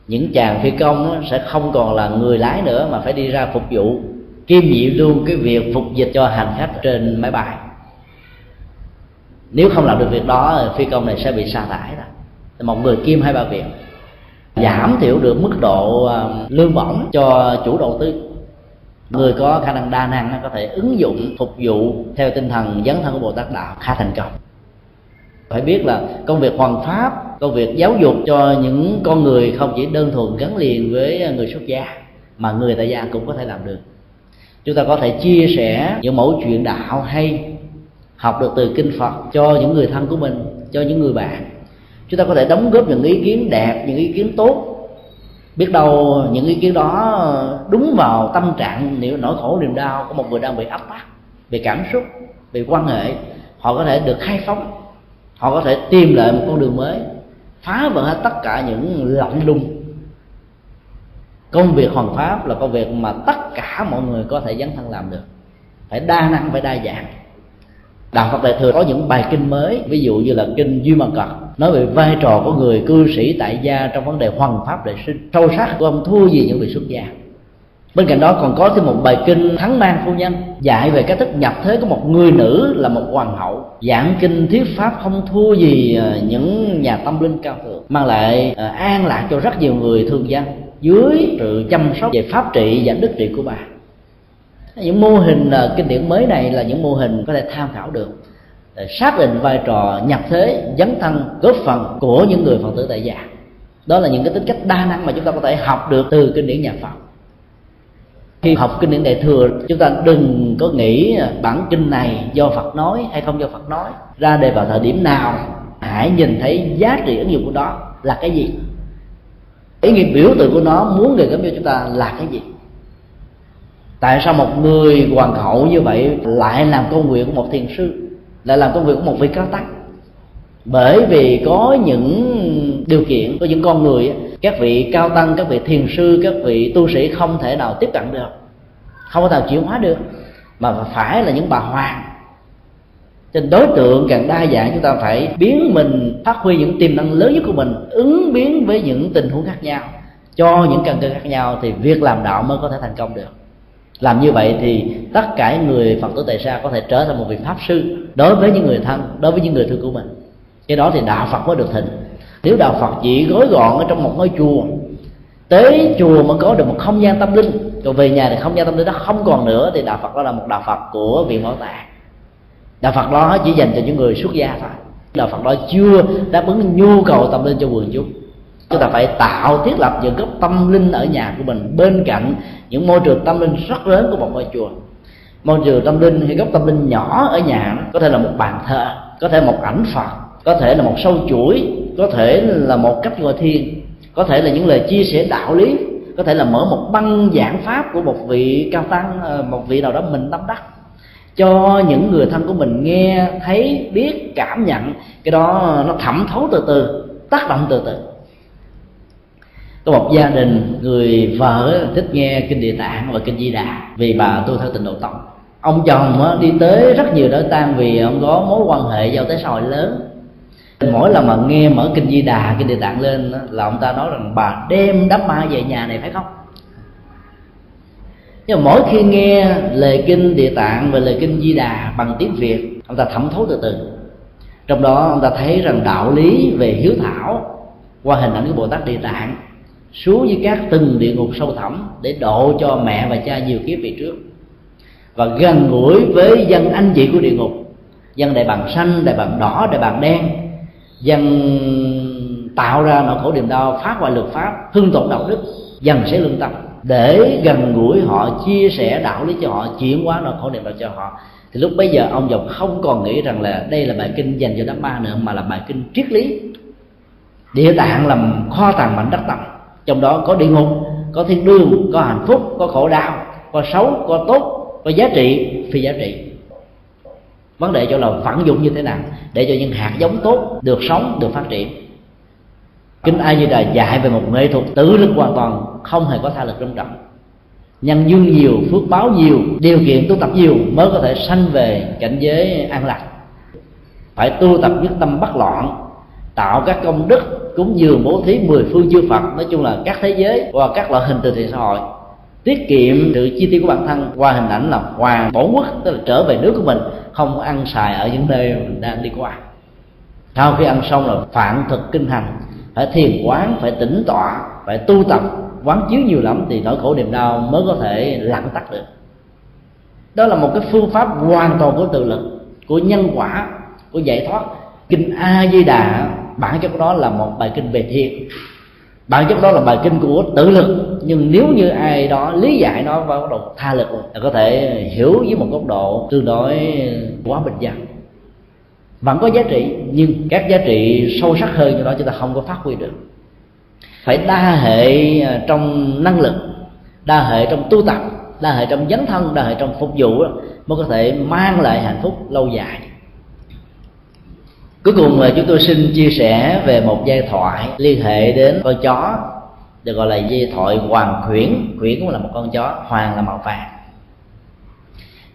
những chàng phi công sẽ không còn là người lái nữa mà phải đi ra phục vụ kiêm nhiệm luôn cái việc phục dịch cho hành khách trên máy bay. Nếu không làm được việc đó, phi công này sẽ bị sa thải đó. Một người kiêm hai ba việc, giảm thiểu được mức độ à, lương bổng cho chủ đầu tư. Người có khả năng đa năng có thể ứng dụng phục vụ theo tinh thần dấn thân của bồ tát đạo khá thành công. Phải biết là công việc hoàn pháp, công việc giáo dục cho những con người không chỉ đơn thuần gắn liền với người xuất gia, mà người tại gia cũng có thể làm được chúng ta có thể chia sẻ những mẫu chuyện đạo hay học được từ kinh phật cho những người thân của mình, cho những người bạn. Chúng ta có thể đóng góp những ý kiến đẹp, những ý kiến tốt. Biết đâu những ý kiến đó đúng vào tâm trạng nếu nỗi khổ, niềm đau của một người đang bị áp bách, bị cảm xúc, bị quan hệ. Họ có thể được khai phóng. Họ có thể tìm lại một con đường mới, phá vỡ hết tất cả những lạnh lùng công việc hoàn pháp là công việc mà tất cả mọi người có thể dấn thân làm được. Phải đa năng, phải đa dạng. Đạo phật đại thừa có những bài kinh mới, ví dụ như là kinh duy mật cật, nói về vai trò của người cư sĩ tại gia trong vấn đề hoàn pháp đại sinh. Sâu sắc của ông thua gì những vị xuất gia. Bên cạnh đó còn có thêm một bài kinh thắng mang phu nhân, dạy về cách thức nhập thế của một người nữ là một hoàng hậu. Giảng kinh thuyết pháp không thua gì ờ, những nhà tâm linh cao thượng, mang lại ờ, an lạc cho rất nhiều người thương dân dưới sự chăm sóc về pháp trị và đức trị của bà. Những mô hình là kinh điển mới này là những mô hình có thể tham khảo được. Để xác định vai trò nhập thế, dấn thân, góp phần của những người phật tử tại gia. Đó là những cái tính cách đa năng mà chúng ta có thể học được từ kinh điển nhà phật. Khi học kinh điển đại thừa, chúng ta đừng có nghĩ ờ, bản kinh này do phật nói hay không do phật nói. Ra đề vào thời điểm nào, hãy nhìn thấy giá trị ứng dụng của đó là cái gì ý nghĩa biểu tượng của nó muốn gửi gắm cho chúng ta là cái gì? Tại sao một người hoàng hậu như vậy lại làm công việc của một thiền sư, lại làm công việc của một vị cao tăng? Bởi vì có những điều kiện, có những con người các vị cao tăng, các vị thiền sư, các vị tu sĩ không thể nào tiếp cận được, không có nào chuyển hóa được, mà phải là những bà hoàng trên đối tượng càng đa dạng, chúng ta phải biến mình, phát huy những tiềm năng lớn nhất của mình, ứng biến với những tình huống khác nhau. Cho những căn cơ khác nhau thì việc làm đạo mới có thể thành công được. Làm như vậy thì tất cả người phật tử tại sao có thể trở thành một vị pháp sư đối với những người thân, đối với những người thương của mình? Cái đó thì đạo phật mới được thịnh. Nếu đạo phật chỉ gói gọn ở trong một ngôi chùa, tới chùa mà có được một không gian tâm linh rồi về nhà thì không gian tâm linh đó không còn nữa, thì đạo phật đó là một đạo phật của viện bảo tàng đạo phật đó chỉ dành cho những người xuất gia thôi. Đạo phật đó chưa đáp ứng nhu cầu tâm linh cho quần chúng. Chúng ta phải tạo thiết lập những gốc tâm linh ở nhà của mình. Bên cạnh những môi trường tâm linh rất lớn của một ngôi chùa. Môi trường tâm linh hay gốc tâm linh nhỏ ở nhà có thể là một bàn thờ, có thể một ảnh phật, có thể là một sâu chuỗi, có thể là một cách ngồi thiền, có thể là những lời chia sẻ đạo lý, có thể là mở một băng giảng pháp của một vị cao tăng ờ, một vị nào đó mình tâm đắc cho những người thân của mình nghe, thấy, biết, cảm nhận, cái đó nó thẩm thấu từ từ, tác động từ từ. Có một gia đình người vợ thích nghe kinh địa tạng và kinh di đà vì bà tu theo tình độ tông. Ông chồng đi tới rất nhiều nơi tang vì ông có mối quan hệ giao tế xã hội lớn. Mỗi lần mà nghe mở kinh di đà, kinh địa tạng lên là ông ta nói rằng bà đem đám ma về nhà này phải không? Nhưng mà mỗi khi nghe lời kinh địa tạng và lời kinh di đà bằng tiếng việt, ông ta thẩm thấu từ từ. Trong đó, ông ta thấy rằng đạo lý về hiếu thảo qua hình ảnh của bồ tát địa tạng xuống với các từng địa ngục sâu thẳm để độ cho mẹ và cha nhiều kiếp về trước. Và gần gũi với dân anh chị của địa ngục, dân đại bằng xanh, đại bằng đỏ, đại bằng đen, dân tạo ra nỗi khổ niềm đau, phá hoại luật pháp, hưng tổn đạo đức dần sẽ lương tâm để gần gũi họ, chia sẻ đạo lý cho họ, chuyển hóa nỗi khổ niềm đau cho họ. Thì lúc bấy giờ ông dòng không còn nghĩ rằng là đây là bài kinh dành cho đám ma nữa, mà là bài kinh triết lý. Địa tạng làm kho tàng mạnh đất tâm trong đó có địa ngục, có thiên đường, có hạnh phúc, có khổ đau, có xấu, có tốt, có giá trị, phi giá trị. Vấn đề cho là vận dụng như thế nào? Để cho những hạt giống tốt được sống, được phát triển kinh a di đà dạy về một nghệ thuật tự lực hoàn toàn, không hề có tha lực trong trọng nhân duyên nhiều, phước báo nhiều, điều kiện tu tập nhiều mới có thể sanh về cảnh giới an lạc. Phải tu tập nhất tâm bất loạn, tạo các công đức cúng dường bố thí mười phương chư phật, nói chung là các thế giới và các loại hình từ thiện xã hội. Tiết kiệm sự chi tiêu của bản thân qua hình ảnh là hoàng bổn quốc, tức là trở về nước của mình, không ăn xài ở những nơi mình đang đi qua. Sau khi ăn xong là phản thực kinh hành phải thiền quán, phải tĩnh tọa, phải tu tập. Quán chiếu nhiều lắm thì nỗi khổ niềm đau mới có thể lặng tắt được. Đó là một cái phương pháp hoàn toàn của tự lực, của nhân quả, của giải thoát. Kinh a di đà bản chất đó là một bài kinh về thiền. Bản chất đó là bài kinh của tự lực. Nhưng nếu như ai đó lý giải nó vào góc độ tha lực, là có thể hiểu với một góc độ tương đối quá bình dân vẫn có giá trị, nhưng các giá trị sâu sắc hơn như đó chúng ta không có phát huy được. Phải đa hệ à, trong năng lực, đa hệ trong tu tập, đa hệ trong dấn thân, đa hệ trong phục vụ mới có thể mang lại hạnh phúc lâu dài. Cuối cùng là chúng tôi xin chia sẻ về một giai thoại liên hệ đến con chó, được gọi là giai thoại hoàng khuyển. Khuyển cũng là một con chó, hoàng là màu vàng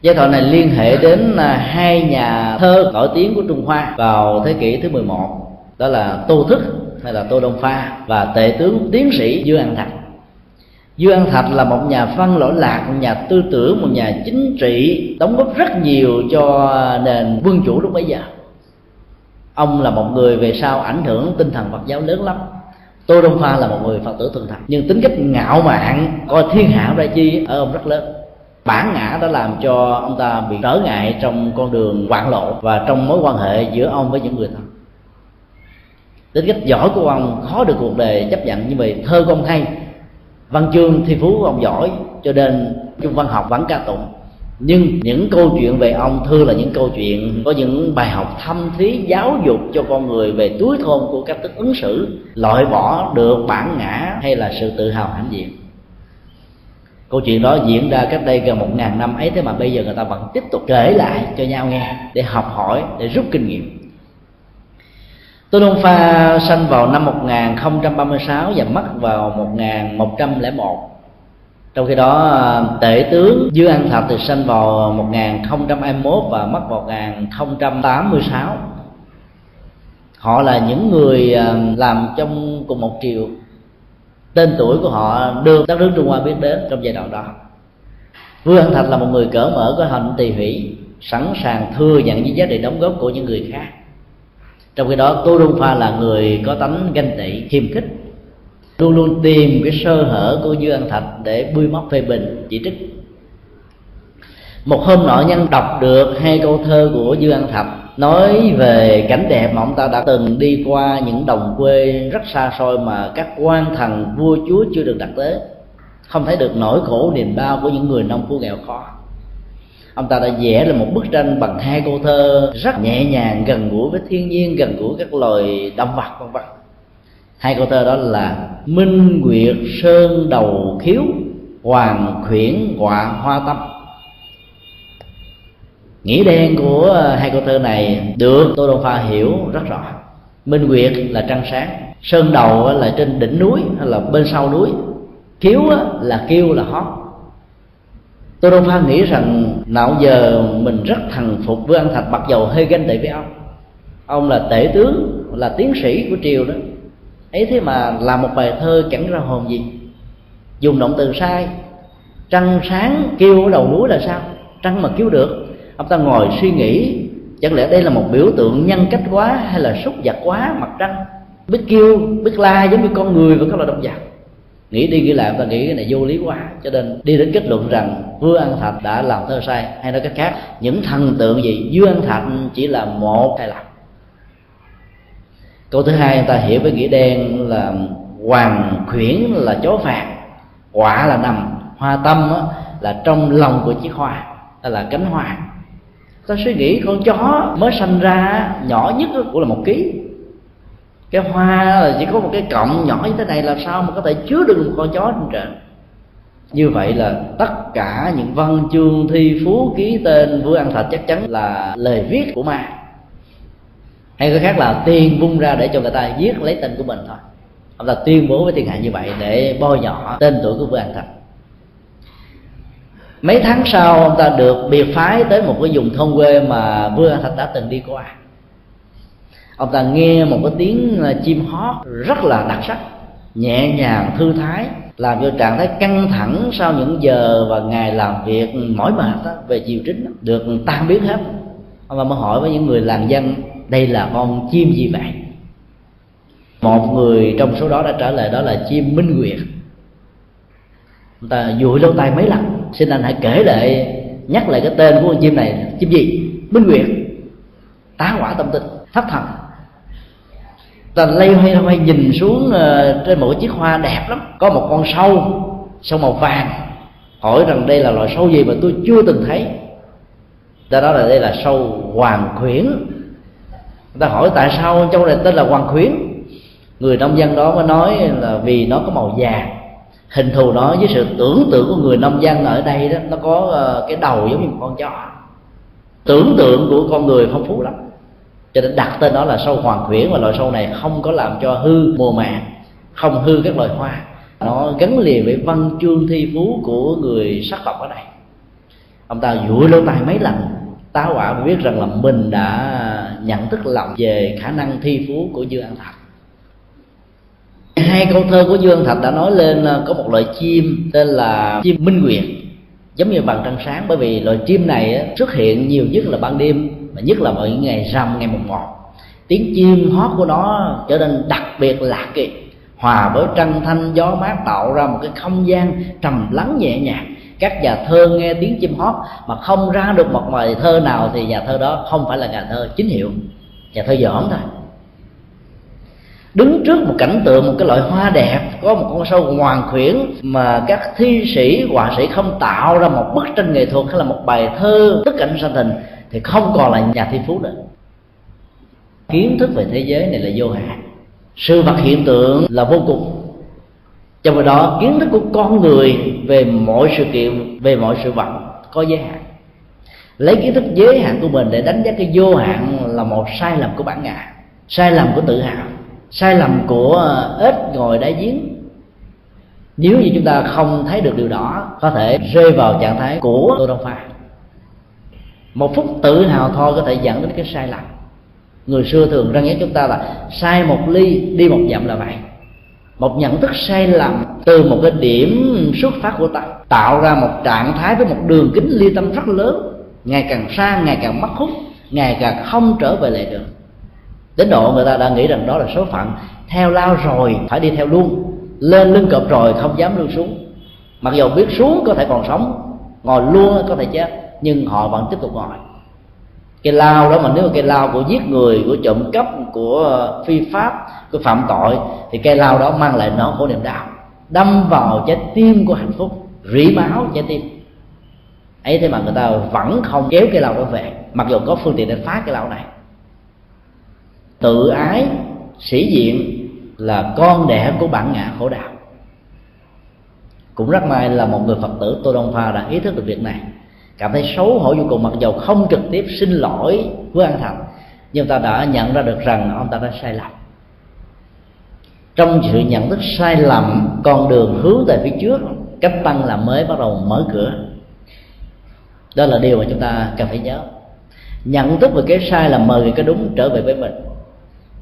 giai thoại này liên hệ đến à, hai nhà thơ nổi tiếng của trung hoa vào thế kỷ thứ 11 đó là tô thức hay là tô đông pha và tệ tướng tiến sĩ dương an thạch. Dương an thạch là một nhà văn lỗi lạc, một nhà tư tưởng, một nhà chính trị đóng góp rất nhiều cho nền quân chủ lúc bấy giờ. Ông là một người về sau ảnh hưởng tinh thần phật giáo lớn lắm. Tô đông pha là một người phật tử thuần thành, nhưng tính cách ngạo mạn, coi thiên hạ ra chi ở ông rất lớn bản ngã đã làm cho ông ta bị trở ngại trong con đường hoạn lộ và trong mối quan hệ giữa ông với những người thân. Tính cách giỏi của ông, khó được cuộc đời chấp nhận như vậy. Thơ của ông hay, văn chương thi phú của ông giỏi, cho nên trung văn học vẫn ca tụng. Nhưng những câu chuyện về ông thường là những câu chuyện có những bài học thâm thí giáo dục cho con người về túi thôn của cách thức ứng xử, loại bỏ được bản ngã hay là sự tự hào hãnh diện câu chuyện đó diễn ra cách đây gần một ngàn năm ấy, thế mà bây giờ người ta vẫn tiếp tục kể lại cho nhau nghe để học hỏi, để rút kinh nghiệm. Tôn Đông Pha sanh vào năm 1036 và mất vào 1101 trong khi đó, tể tướng Dương An Thạch thì sanh vào 1021 và mất vào 1086 họ là những người à, làm trong cùng một triều tên tuổi của họ được đất nước Trung Hoa biết đến trong giai đoạn đó. Vương An Thạch là một người cởi mở, có hành tỳ hủy, sẵn sàng thừa nhận những giá trị đóng góp của những người khác. Trong khi đó, Tô Đông Pha là người có tánh ganh tị, khiêm khích, luôn luôn tìm cái sơ hở của Dương An Thạch để bươi móc phê bình, chỉ trích. Một hôm nọ, nhân đọc được hai câu thơ của Dương An Thạch nói về cảnh đẹp mà ông ta đã từng đi qua những đồng quê rất xa xôi mà các quan thần, vua, chúa chưa được đặt tới, không thấy được nỗi khổ niềm đau của những người nông phu nghèo khó. Ông ta đã vẽ là một bức tranh bằng hai câu thơ rất nhẹ nhàng, gần gũi với thiên nhiên, gần gũi các loài động vật, vân vân. Hai câu thơ đó là minh nguyệt sơn đầu khiếu, hoàng khuyển họa hoa tâm nghĩa đen của ờ, hai câu thơ này được tô đông pha hiểu rất rõ. Minh nguyệt là trăng sáng, sơn đầu ờ, là trên đỉnh núi hay là bên sau núi. Kiếu ờ, là kêu là hót. Tô đông pha nghĩ rằng nào giờ mình rất thần phục với anh thạch mặc dầu hơi ganh tị với ông. Ông là tể tướng, là tiến sĩ của triều đó. Ấy thế mà làm một bài thơ chẳng ra hồn gì. Dùng động từ sai, trăng sáng kêu ở đầu núi là sao? Trăng mà kêu được ông ta ngồi suy nghĩ, chẳng lẽ đây là một biểu tượng nhân cách quá hay là xúc vật quá, mặt trăng, biết kêu, biết la giống như con người và các loài động vật? Nghĩ đi nghĩ lại ta nghĩ cái này vô lý quá. Cho nên đi đến kết luận rằng vua an thạch đã làm thơ sai, hay nói cách khác, những thần tượng gì vua an thạch chỉ là một sai lầm. Câu thứ hai người ta hiểu với nghĩa đen là hoàng khuyển là chó phạt, quả là nằm, hoa tâm là trong lòng của chiếc hoa là cánh hoa ta suy nghĩ con chó mới sanh ra nhỏ nhất cũng là một ký. Cái hoa là chỉ có một cái cọng nhỏ như thế này làm sao mà có thể chứa được một con chó trên trời? Như vậy là tất cả những văn chương, thi phú, ký tên vua ăn thịt chắc chắn là lời viết của ma. Hay cái khác là tiền vung ra để cho người ta viết lấy tên của mình thôi. Ông ta tuyên bố với thiên hạ như vậy để bôi nhỏ tên tuổi của vua ăn thịt mấy tháng sau ông ta được biệt phái tới một cái vùng thôn quê mà vua an thạch đã từng đi qua. Ông ta nghe một cái tiếng à, chim hót rất là đặc sắc nhẹ nhàng thư thái làm cho trạng thái căng thẳng sau những giờ và ngày làm việc mỏi mệt đó, về chiều chính được tan biến hết. Ông ta mới hỏi với những người làng dân đây là con chim gì vậy? Một người trong số đó đã trả lời đó là chim minh nguyệt ông ta dụi lâu tay mấy lần. Xin anh hãy kể lại nhắc lại cái tên của con chim này. Chim gì? Minh nguyệt. Tá quả tâm tinh. Thất thần. Ta lây hoay hoay nhìn xuống uh, trên một chiếc hoa đẹp lắm. Có một con sâu sâu màu vàng. Hỏi rằng đây là loài sâu gì mà tôi chưa từng thấy. Ta nói là đây là sâu hoàng khuyển. Ta hỏi tại sao châu này tên là hoàng khuyển. Người nông dân đó mới nói là vì nó có màu vàng hình thù nó với sự tưởng tượng của người nông dân ở đây đó, nó có ờ, cái đầu giống như một con chó. Tưởng tượng của con người phong phú lắm. Cho nên đặt tên nó là sâu hoàng khuyển và loại sâu này không có làm cho hư mùa màng không hư các loài hoa. Nó gắn liền với văn chương thi phú của người sắc tộc ở đây. Ông ta dụi lỗ tai mấy lần, tá quả biết rằng là mình đã nhận thức lầm về khả năng thi phú của dương an thật hai câu thơ của dương thạch đã nói lên ờ, có một loại chim tên là chim minh nguyệt giống như bằng trăng sáng, bởi vì loài chim này ờ, xuất hiện nhiều nhất là ban đêm và nhất là vào những ngày rằm ngày mùng một. Tiếng chim hót của nó trở nên đặc biệt lạc kỳ, hòa với trăng thanh gió mát tạo ra một cái không gian trầm lắng nhẹ nhàng. Các nhà thơ nghe tiếng chim hót mà không ra được một bài thơ nào thì nhà thơ đó không phải là nhà thơ chính hiệu. Nhà thơ giỡn thôi đứng trước một cảnh tượng, một cái loại hoa đẹp, có một con sâu hoàng khuyển mà các thi sĩ, họa sĩ không tạo ra một bức tranh nghệ thuật hay là một bài thơ tất cảnh sanh tình thì không còn là nhà thi phú nữa. Kiến thức về thế giới này là vô hạn. Sự vật hiện tượng là vô cùng. Trong khi đó, kiến thức của con người về mọi sự kiện, về mọi sự vật có giới hạn. Lấy kiến thức giới hạn của mình để đánh giá cái vô hạn là một sai lầm của bản ngã, sai lầm của tự hào sai lầm của ếch ngồi đáy giếng. Nếu như chúng ta không thấy được điều đó, có thể rơi vào trạng thái của tô đông pha. Một phút tự hào thôi có thể dẫn đến cái sai lầm. Người xưa thường răng nhắc chúng ta là sai một ly, đi một dặm là vậy. Một nhận thức sai lầm từ một cái điểm xuất phát của ta, tạo ra một trạng thái với một đường kính ly tâm rất lớn, ngày càng xa, ngày càng mất hút ngày càng không trở về lại được đến độ người ta đã nghĩ rằng đó là số phận, theo lao rồi, phải đi theo luôn. Lên lưng cọp rồi, không dám lưu xuống. Mặc dù biết xuống có thể còn sống, ngồi luôn có thể chết, nhưng họ vẫn tiếp tục ngồi. Cái lao đó mà nếu mà cái lao của giết người, của trộm cắp, của phi pháp, của phạm tội, thì cái lao đó mang lại nỗi khổ niềm đau. Đâm vào trái tim của hạnh phúc, rỉ máu trái tim. Ấy thế mà người ta vẫn không kéo cái lao đó về, mặc dù có phương tiện để phá cái lao này tự ái sĩ diện là con đẻ của bản ngã khổ đạo. Cũng rất may là một người phật tử tô đông pha đã ý thức được việc này. Cảm thấy xấu hổ vô cùng, mặc dầu không trực tiếp xin lỗi với an thành, nhưng ta đã nhận ra được rằng ông ta đã sai lầm. Trong sự nhận thức sai lầm, con đường hướng về phía trước, cách tăng là mới bắt đầu mở cửa. Đó là điều mà chúng ta cần phải nhớ. Nhận thức về cái sai là mời cái đúng trở về với mình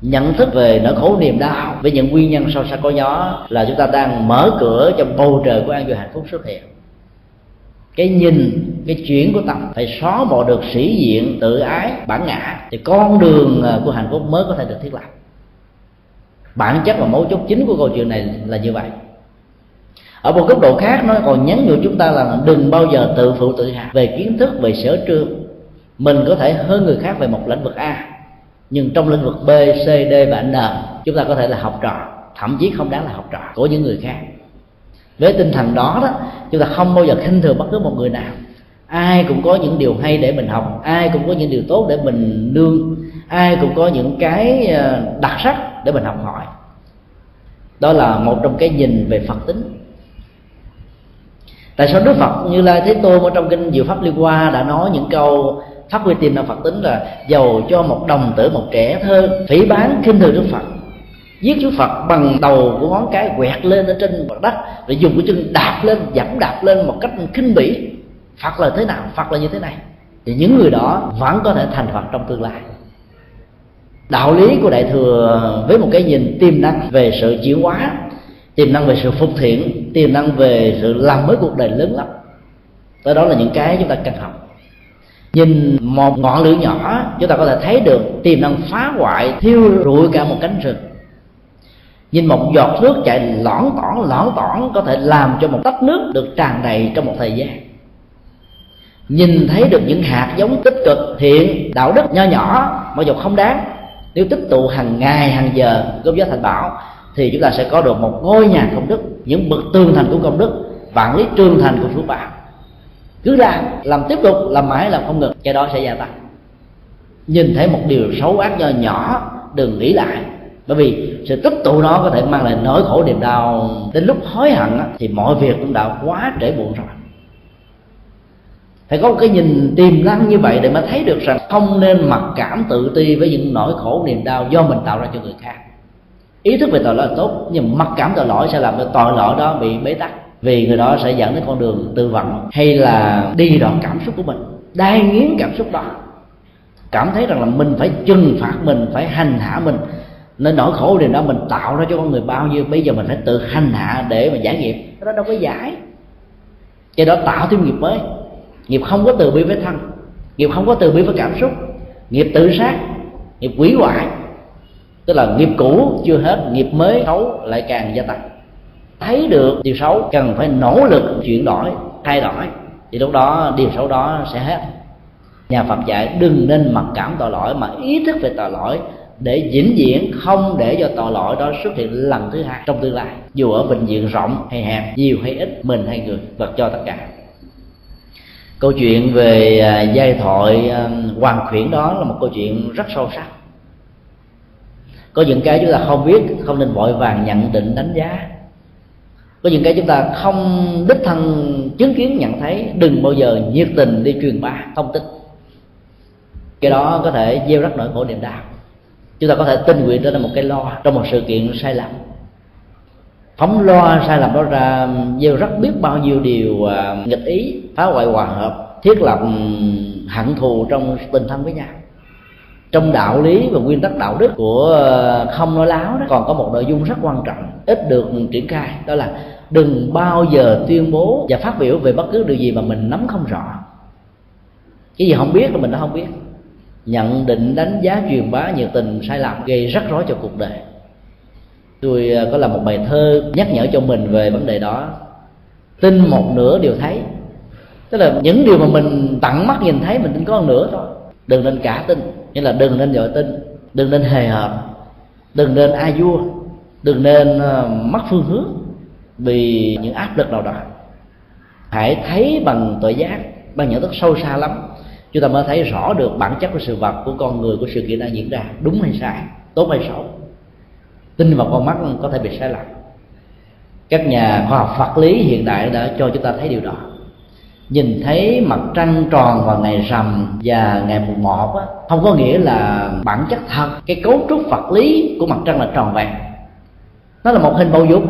nhận thức về nỗi khổ niềm đau với những nguyên nhân sâu xa có gió là chúng ta đang mở cửa cho bầu trời của an vui hạnh phúc xuất hiện. Cái nhìn, cái chuyển của tâm phải xóa bỏ được sĩ diện tự ái, bản ngã, thì con đường à, của hạnh phúc mới có thể được thiết lập. Bản chất và mấu chốt chính của câu chuyện này là như vậy. Ở một góc độ khác, nó còn nhắn nhủ chúng ta là đừng bao giờ tự phụ tự hạ về kiến thức, về sở trường. Mình có thể hơn người khác về một lĩnh vực a nhưng trong lĩnh vực b, c, d và n, chúng ta có thể là học trò. Thậm chí không đáng là học trò của những người khác. Với tinh thần đó đó, chúng ta không bao giờ khinh thường bất cứ một người nào. Ai cũng có những điều hay để mình học, ai cũng có những điều tốt để mình nương, ai cũng có những cái ờ, đặc sắc để mình học hỏi. Đó là một trong cái nhìn về phật tính. Tại sao đức phật như lai thế tôn ở trong kinh diệu pháp liên hoa đã nói những câu phát huy tiềm năng phật tính là giàu cho một đồng tử một trẻ thơ phỉ bán khinh thường đức phật. Giết Chúa Phật bằng đầu của ngón cái quẹt lên ở trên mặt đất rồi dùng cái chân đạp lên dẫm đạp lên một cách khinh bỉ. Phật là thế nào? Phật là như thế này. Thì những người đó vẫn có thể thành Phật trong tương lai. Đạo lý của đại thừa với một cái nhìn tiềm năng về sự chuyển hóa tiềm năng về sự phục thiện tiềm năng về sự làm mới cuộc đời lớn lắm đó, đó là những cái chúng ta cần học nhìn một ngọn lửa nhỏ, chúng ta có thể thấy được tiềm năng phá hoại, thiêu rụi cả một cánh rừng nhìn một giọt nước chạy lõn tỏn lõn tỏn, có thể làm cho một tách nước được tràn đầy trong một thời gian nhìn thấy được những hạt giống tích cực, thiện, đạo đức nho nhỏ mà dù không đáng, nếu tích tụ hàng ngày, hàng giờ góp giá thành bảo, thì chúng ta sẽ có được một ngôi nhà công đức, những bậc tương thành của công đức, vạn lý trương thành của phước bảo cứ làm làm tiếp tục, làm mãi làm không ngừng cái đó sẽ gia tăng. Nhìn thấy một điều xấu ác nho nhỏ, đừng nghĩ lại. Bởi vì sự tích tụ nó có thể mang lại nỗi khổ niềm đau. Đến lúc hối hận thì mọi việc cũng đã quá trễ muộn rồi. Phải có một cái nhìn tiềm năng như vậy để mà thấy được rằng không nên mặc cảm tự ti với những nỗi khổ niềm đau do mình tạo ra cho người khác. Ý thức về tội lỗi là tốt, nhưng mặc cảm tội lỗi sẽ làm cho tội lỗi đó bị bế tắc vì người đó sẽ dẫn đến con đường tư vận hay là đi đoạn cảm xúc của mình, đai nghiến cảm xúc đó. Cảm thấy rằng là mình phải trừng phạt mình, phải hành hạ mình. Nên nỗi khổ điều đó mình tạo ra cho con người bao nhiêu, bây giờ mình phải tự hành hạ để mà giải nghiệp. Cái đó đâu có giải. Cái đó tạo thêm nghiệp mới. Nghiệp không có từ bi với thân. Nghiệp không có từ bi với cảm xúc. Nghiệp tự sát. Nghiệp quỷ hoại. Tức là nghiệp cũ chưa hết, nghiệp mới xấu lại càng gia tăng thấy được điều xấu, cần phải nỗ lực chuyển đổi, thay đổi. Thì lúc đó, điều xấu đó sẽ hết. Nhà phật dạy, đừng nên mặc cảm tội lỗi, mà ý thức về tội lỗi để vĩnh viễn không để cho tội lỗi đó xuất hiện lần thứ hai trong tương lai. Dù ở bệnh viện rộng hay hẹp, nhiều hay ít, mình hay người, vật cho tất cả. Câu chuyện về à, giai thoại à, hoàng khuyển đó là một câu chuyện rất sâu sắc. Có những cái chúng ta không biết, không nên vội vàng nhận định, đánh giá có những cái chúng ta không đích thân chứng kiến, nhận thấy, đừng bao giờ nhiệt tình đi truyền bá thông tin. Cái đó có thể gieo rắc nỗi khổ niềm đau. Chúng ta có thể tin nguyện trở thành một cái lo trong một sự kiện sai lầm. Phóng lo sai lầm đó ra gieo rắc biết bao nhiêu điều à, nghịch ý, phá hoại hòa hợp, thiết lập hận thù trong tình thân với nhau trong đạo lý và nguyên tắc đạo đức của ờ, không nói láo đó, còn có một nội dung rất quan trọng, ít được triển khai, đó là đừng bao giờ tuyên bố và phát biểu về bất cứ điều gì mà mình nắm không rõ. Cái gì không biết là mình đã không biết. Nhận định, đánh giá, truyền bá nhiệt tình, sai lầm gây rắc rối cho cuộc đời. Tôi ờ, có làm một bài thơ nhắc nhở cho mình về vấn đề đó. Tin một nửa điều thấy. Tức là những điều mà mình tặng mắt nhìn thấy, mình tin có một nửa thôi đừng nên cả tin, nghĩa là đừng nên dội tin, đừng nên hề hợp đừng nên a vua, đừng nên ờ, mất phương hướng vì những áp lực nào đó. Hãy thấy bằng tội giác, bằng nhận thức sâu xa lắm, chúng ta mới thấy rõ được bản chất của sự vật, của con người, của sự kiện đang diễn ra, đúng hay sai, tốt hay xấu. Tin vào con mắt có thể bị sai lầm. Các nhà khoa học vật lý hiện đại đã cho chúng ta thấy điều đó nhìn thấy mặt trăng tròn vào ngày rằm và ngày mùng một á, không có nghĩa là bản chất thật. Cái cấu trúc vật lý của mặt trăng là tròn vẹn. Nó là một hình bầu dục.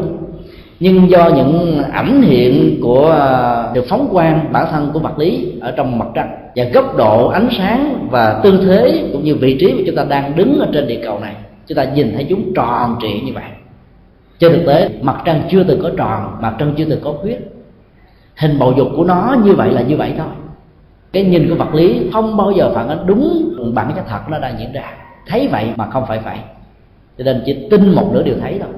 Nhưng do những ảnh hiện của à, được phóng quang bản thân của vật lý ở trong mặt trăng và góc độ ánh sáng và tư thế cũng như vị trí mà chúng ta đang đứng ở trên địa cầu này chúng ta nhìn thấy chúng tròn trịa như vậy. Trên thực tế mặt trăng chưa từng có tròn mặt trăng chưa từng có khuyết hình bầu dục của nó như vậy là như vậy thôi. Cái nhìn của vật lý không bao giờ phản ánh đúng bản chất thật nó đang diễn ra. Thấy vậy mà không phải vậy. Cho nên chỉ tin một nửa điều thấy thôi.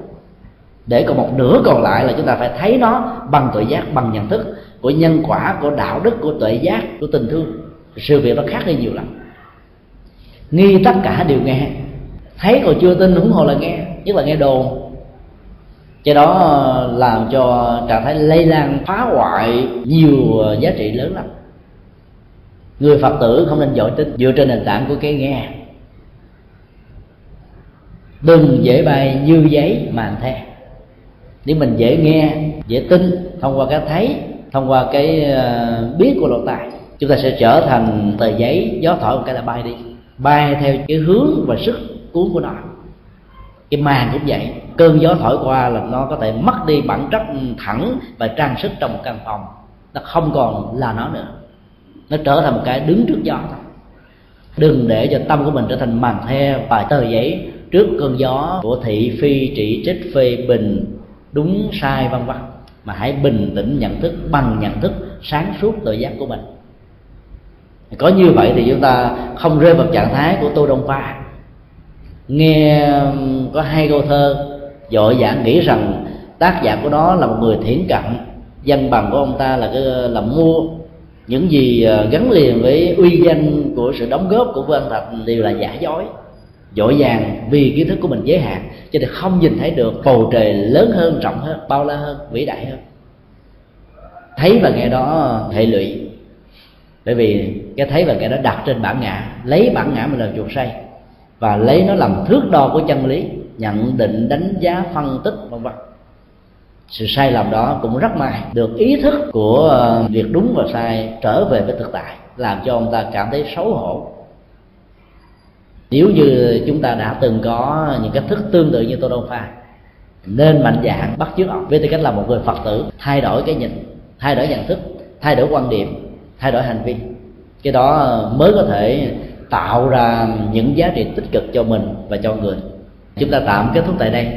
Để còn một nửa còn lại là chúng ta phải thấy nó bằng tự giác, bằng nhận thức của nhân quả, của đạo đức, của tuệ giác, của tình thương. Sự việc nó khác đi nhiều lắm. Nghi tất cả đều nghe. Thấy còn chưa tin ủng hộ là nghe, nhất là nghe đồn cái đó ờ, làm cho trạng thái lây lan, phá hoại nhiều ờ, giá trị lớn lắm. Người phật tử không nên giỏi tin dựa trên nền tảng của cái nghe. Đừng dễ bay như giấy màn the nếu mình dễ nghe, dễ tin, thông qua cái thấy, thông qua cái ờ, biết của lỗ tai, chúng ta sẽ trở thành tờ giấy, gió thổi một cái là bay đi. Bay theo cái hướng và sức cuốn của nó cái màn cũng vậy. Cơn gió thổi qua là nó có thể mất đi bản chất thẳng và trang sức trong một căn phòng. Nó không còn là nó nữa. Nó trở thành một cái đứng trước gió thôi. Đừng để cho tâm của mình trở thành màn the và tờ giấy trước cơn gió của thị phi trị trích, phê, bình, đúng, sai, vân vân. Mà hãy bình tĩnh nhận thức, bằng nhận thức, sáng suốt tự giác của mình. Có như vậy thì chúng ta không rơi vào trạng thái của tôi đông pha nghe có hai câu thơ, dội dã nghĩ rằng tác giả của nó là một người thiển cận, danh bằng của ông ta là cái ờ, là mua. Những gì ờ, gắn liền với uy danh của sự đóng góp của vương thạch đều là giả dối, dội vàng vì kiến thức của mình giới hạn, cho nên không nhìn thấy được bầu trời lớn hơn, rộng hơn, bao la hơn, vĩ đại hơn. Thấy và nghe đó, hệ lụy. Bởi vì cái thấy và nghe đó đặt trên bản ngã, lấy bản ngã mình làm chuột say và lấy nó làm thước đo của chân lý, nhận định, đánh giá, phân tích, vân vân. Sự sai lầm đó cũng rất may được ý thức của ờ, việc đúng và sai trở về với thực tại, làm cho ông ta cảm thấy xấu hổ. Nếu như chúng ta đã từng có những cách thức tương tự như tô đông pha, nên mạnh dạn bắt chước ông với tư cách là một người phật tử, thay đổi cái nhìn, thay đổi nhận thức, thay đổi quan điểm, thay đổi hành vi. Cái đó mới có thể tạo ra những giá trị tích cực cho mình và cho người. Chúng ta tạm kết thúc tại đây.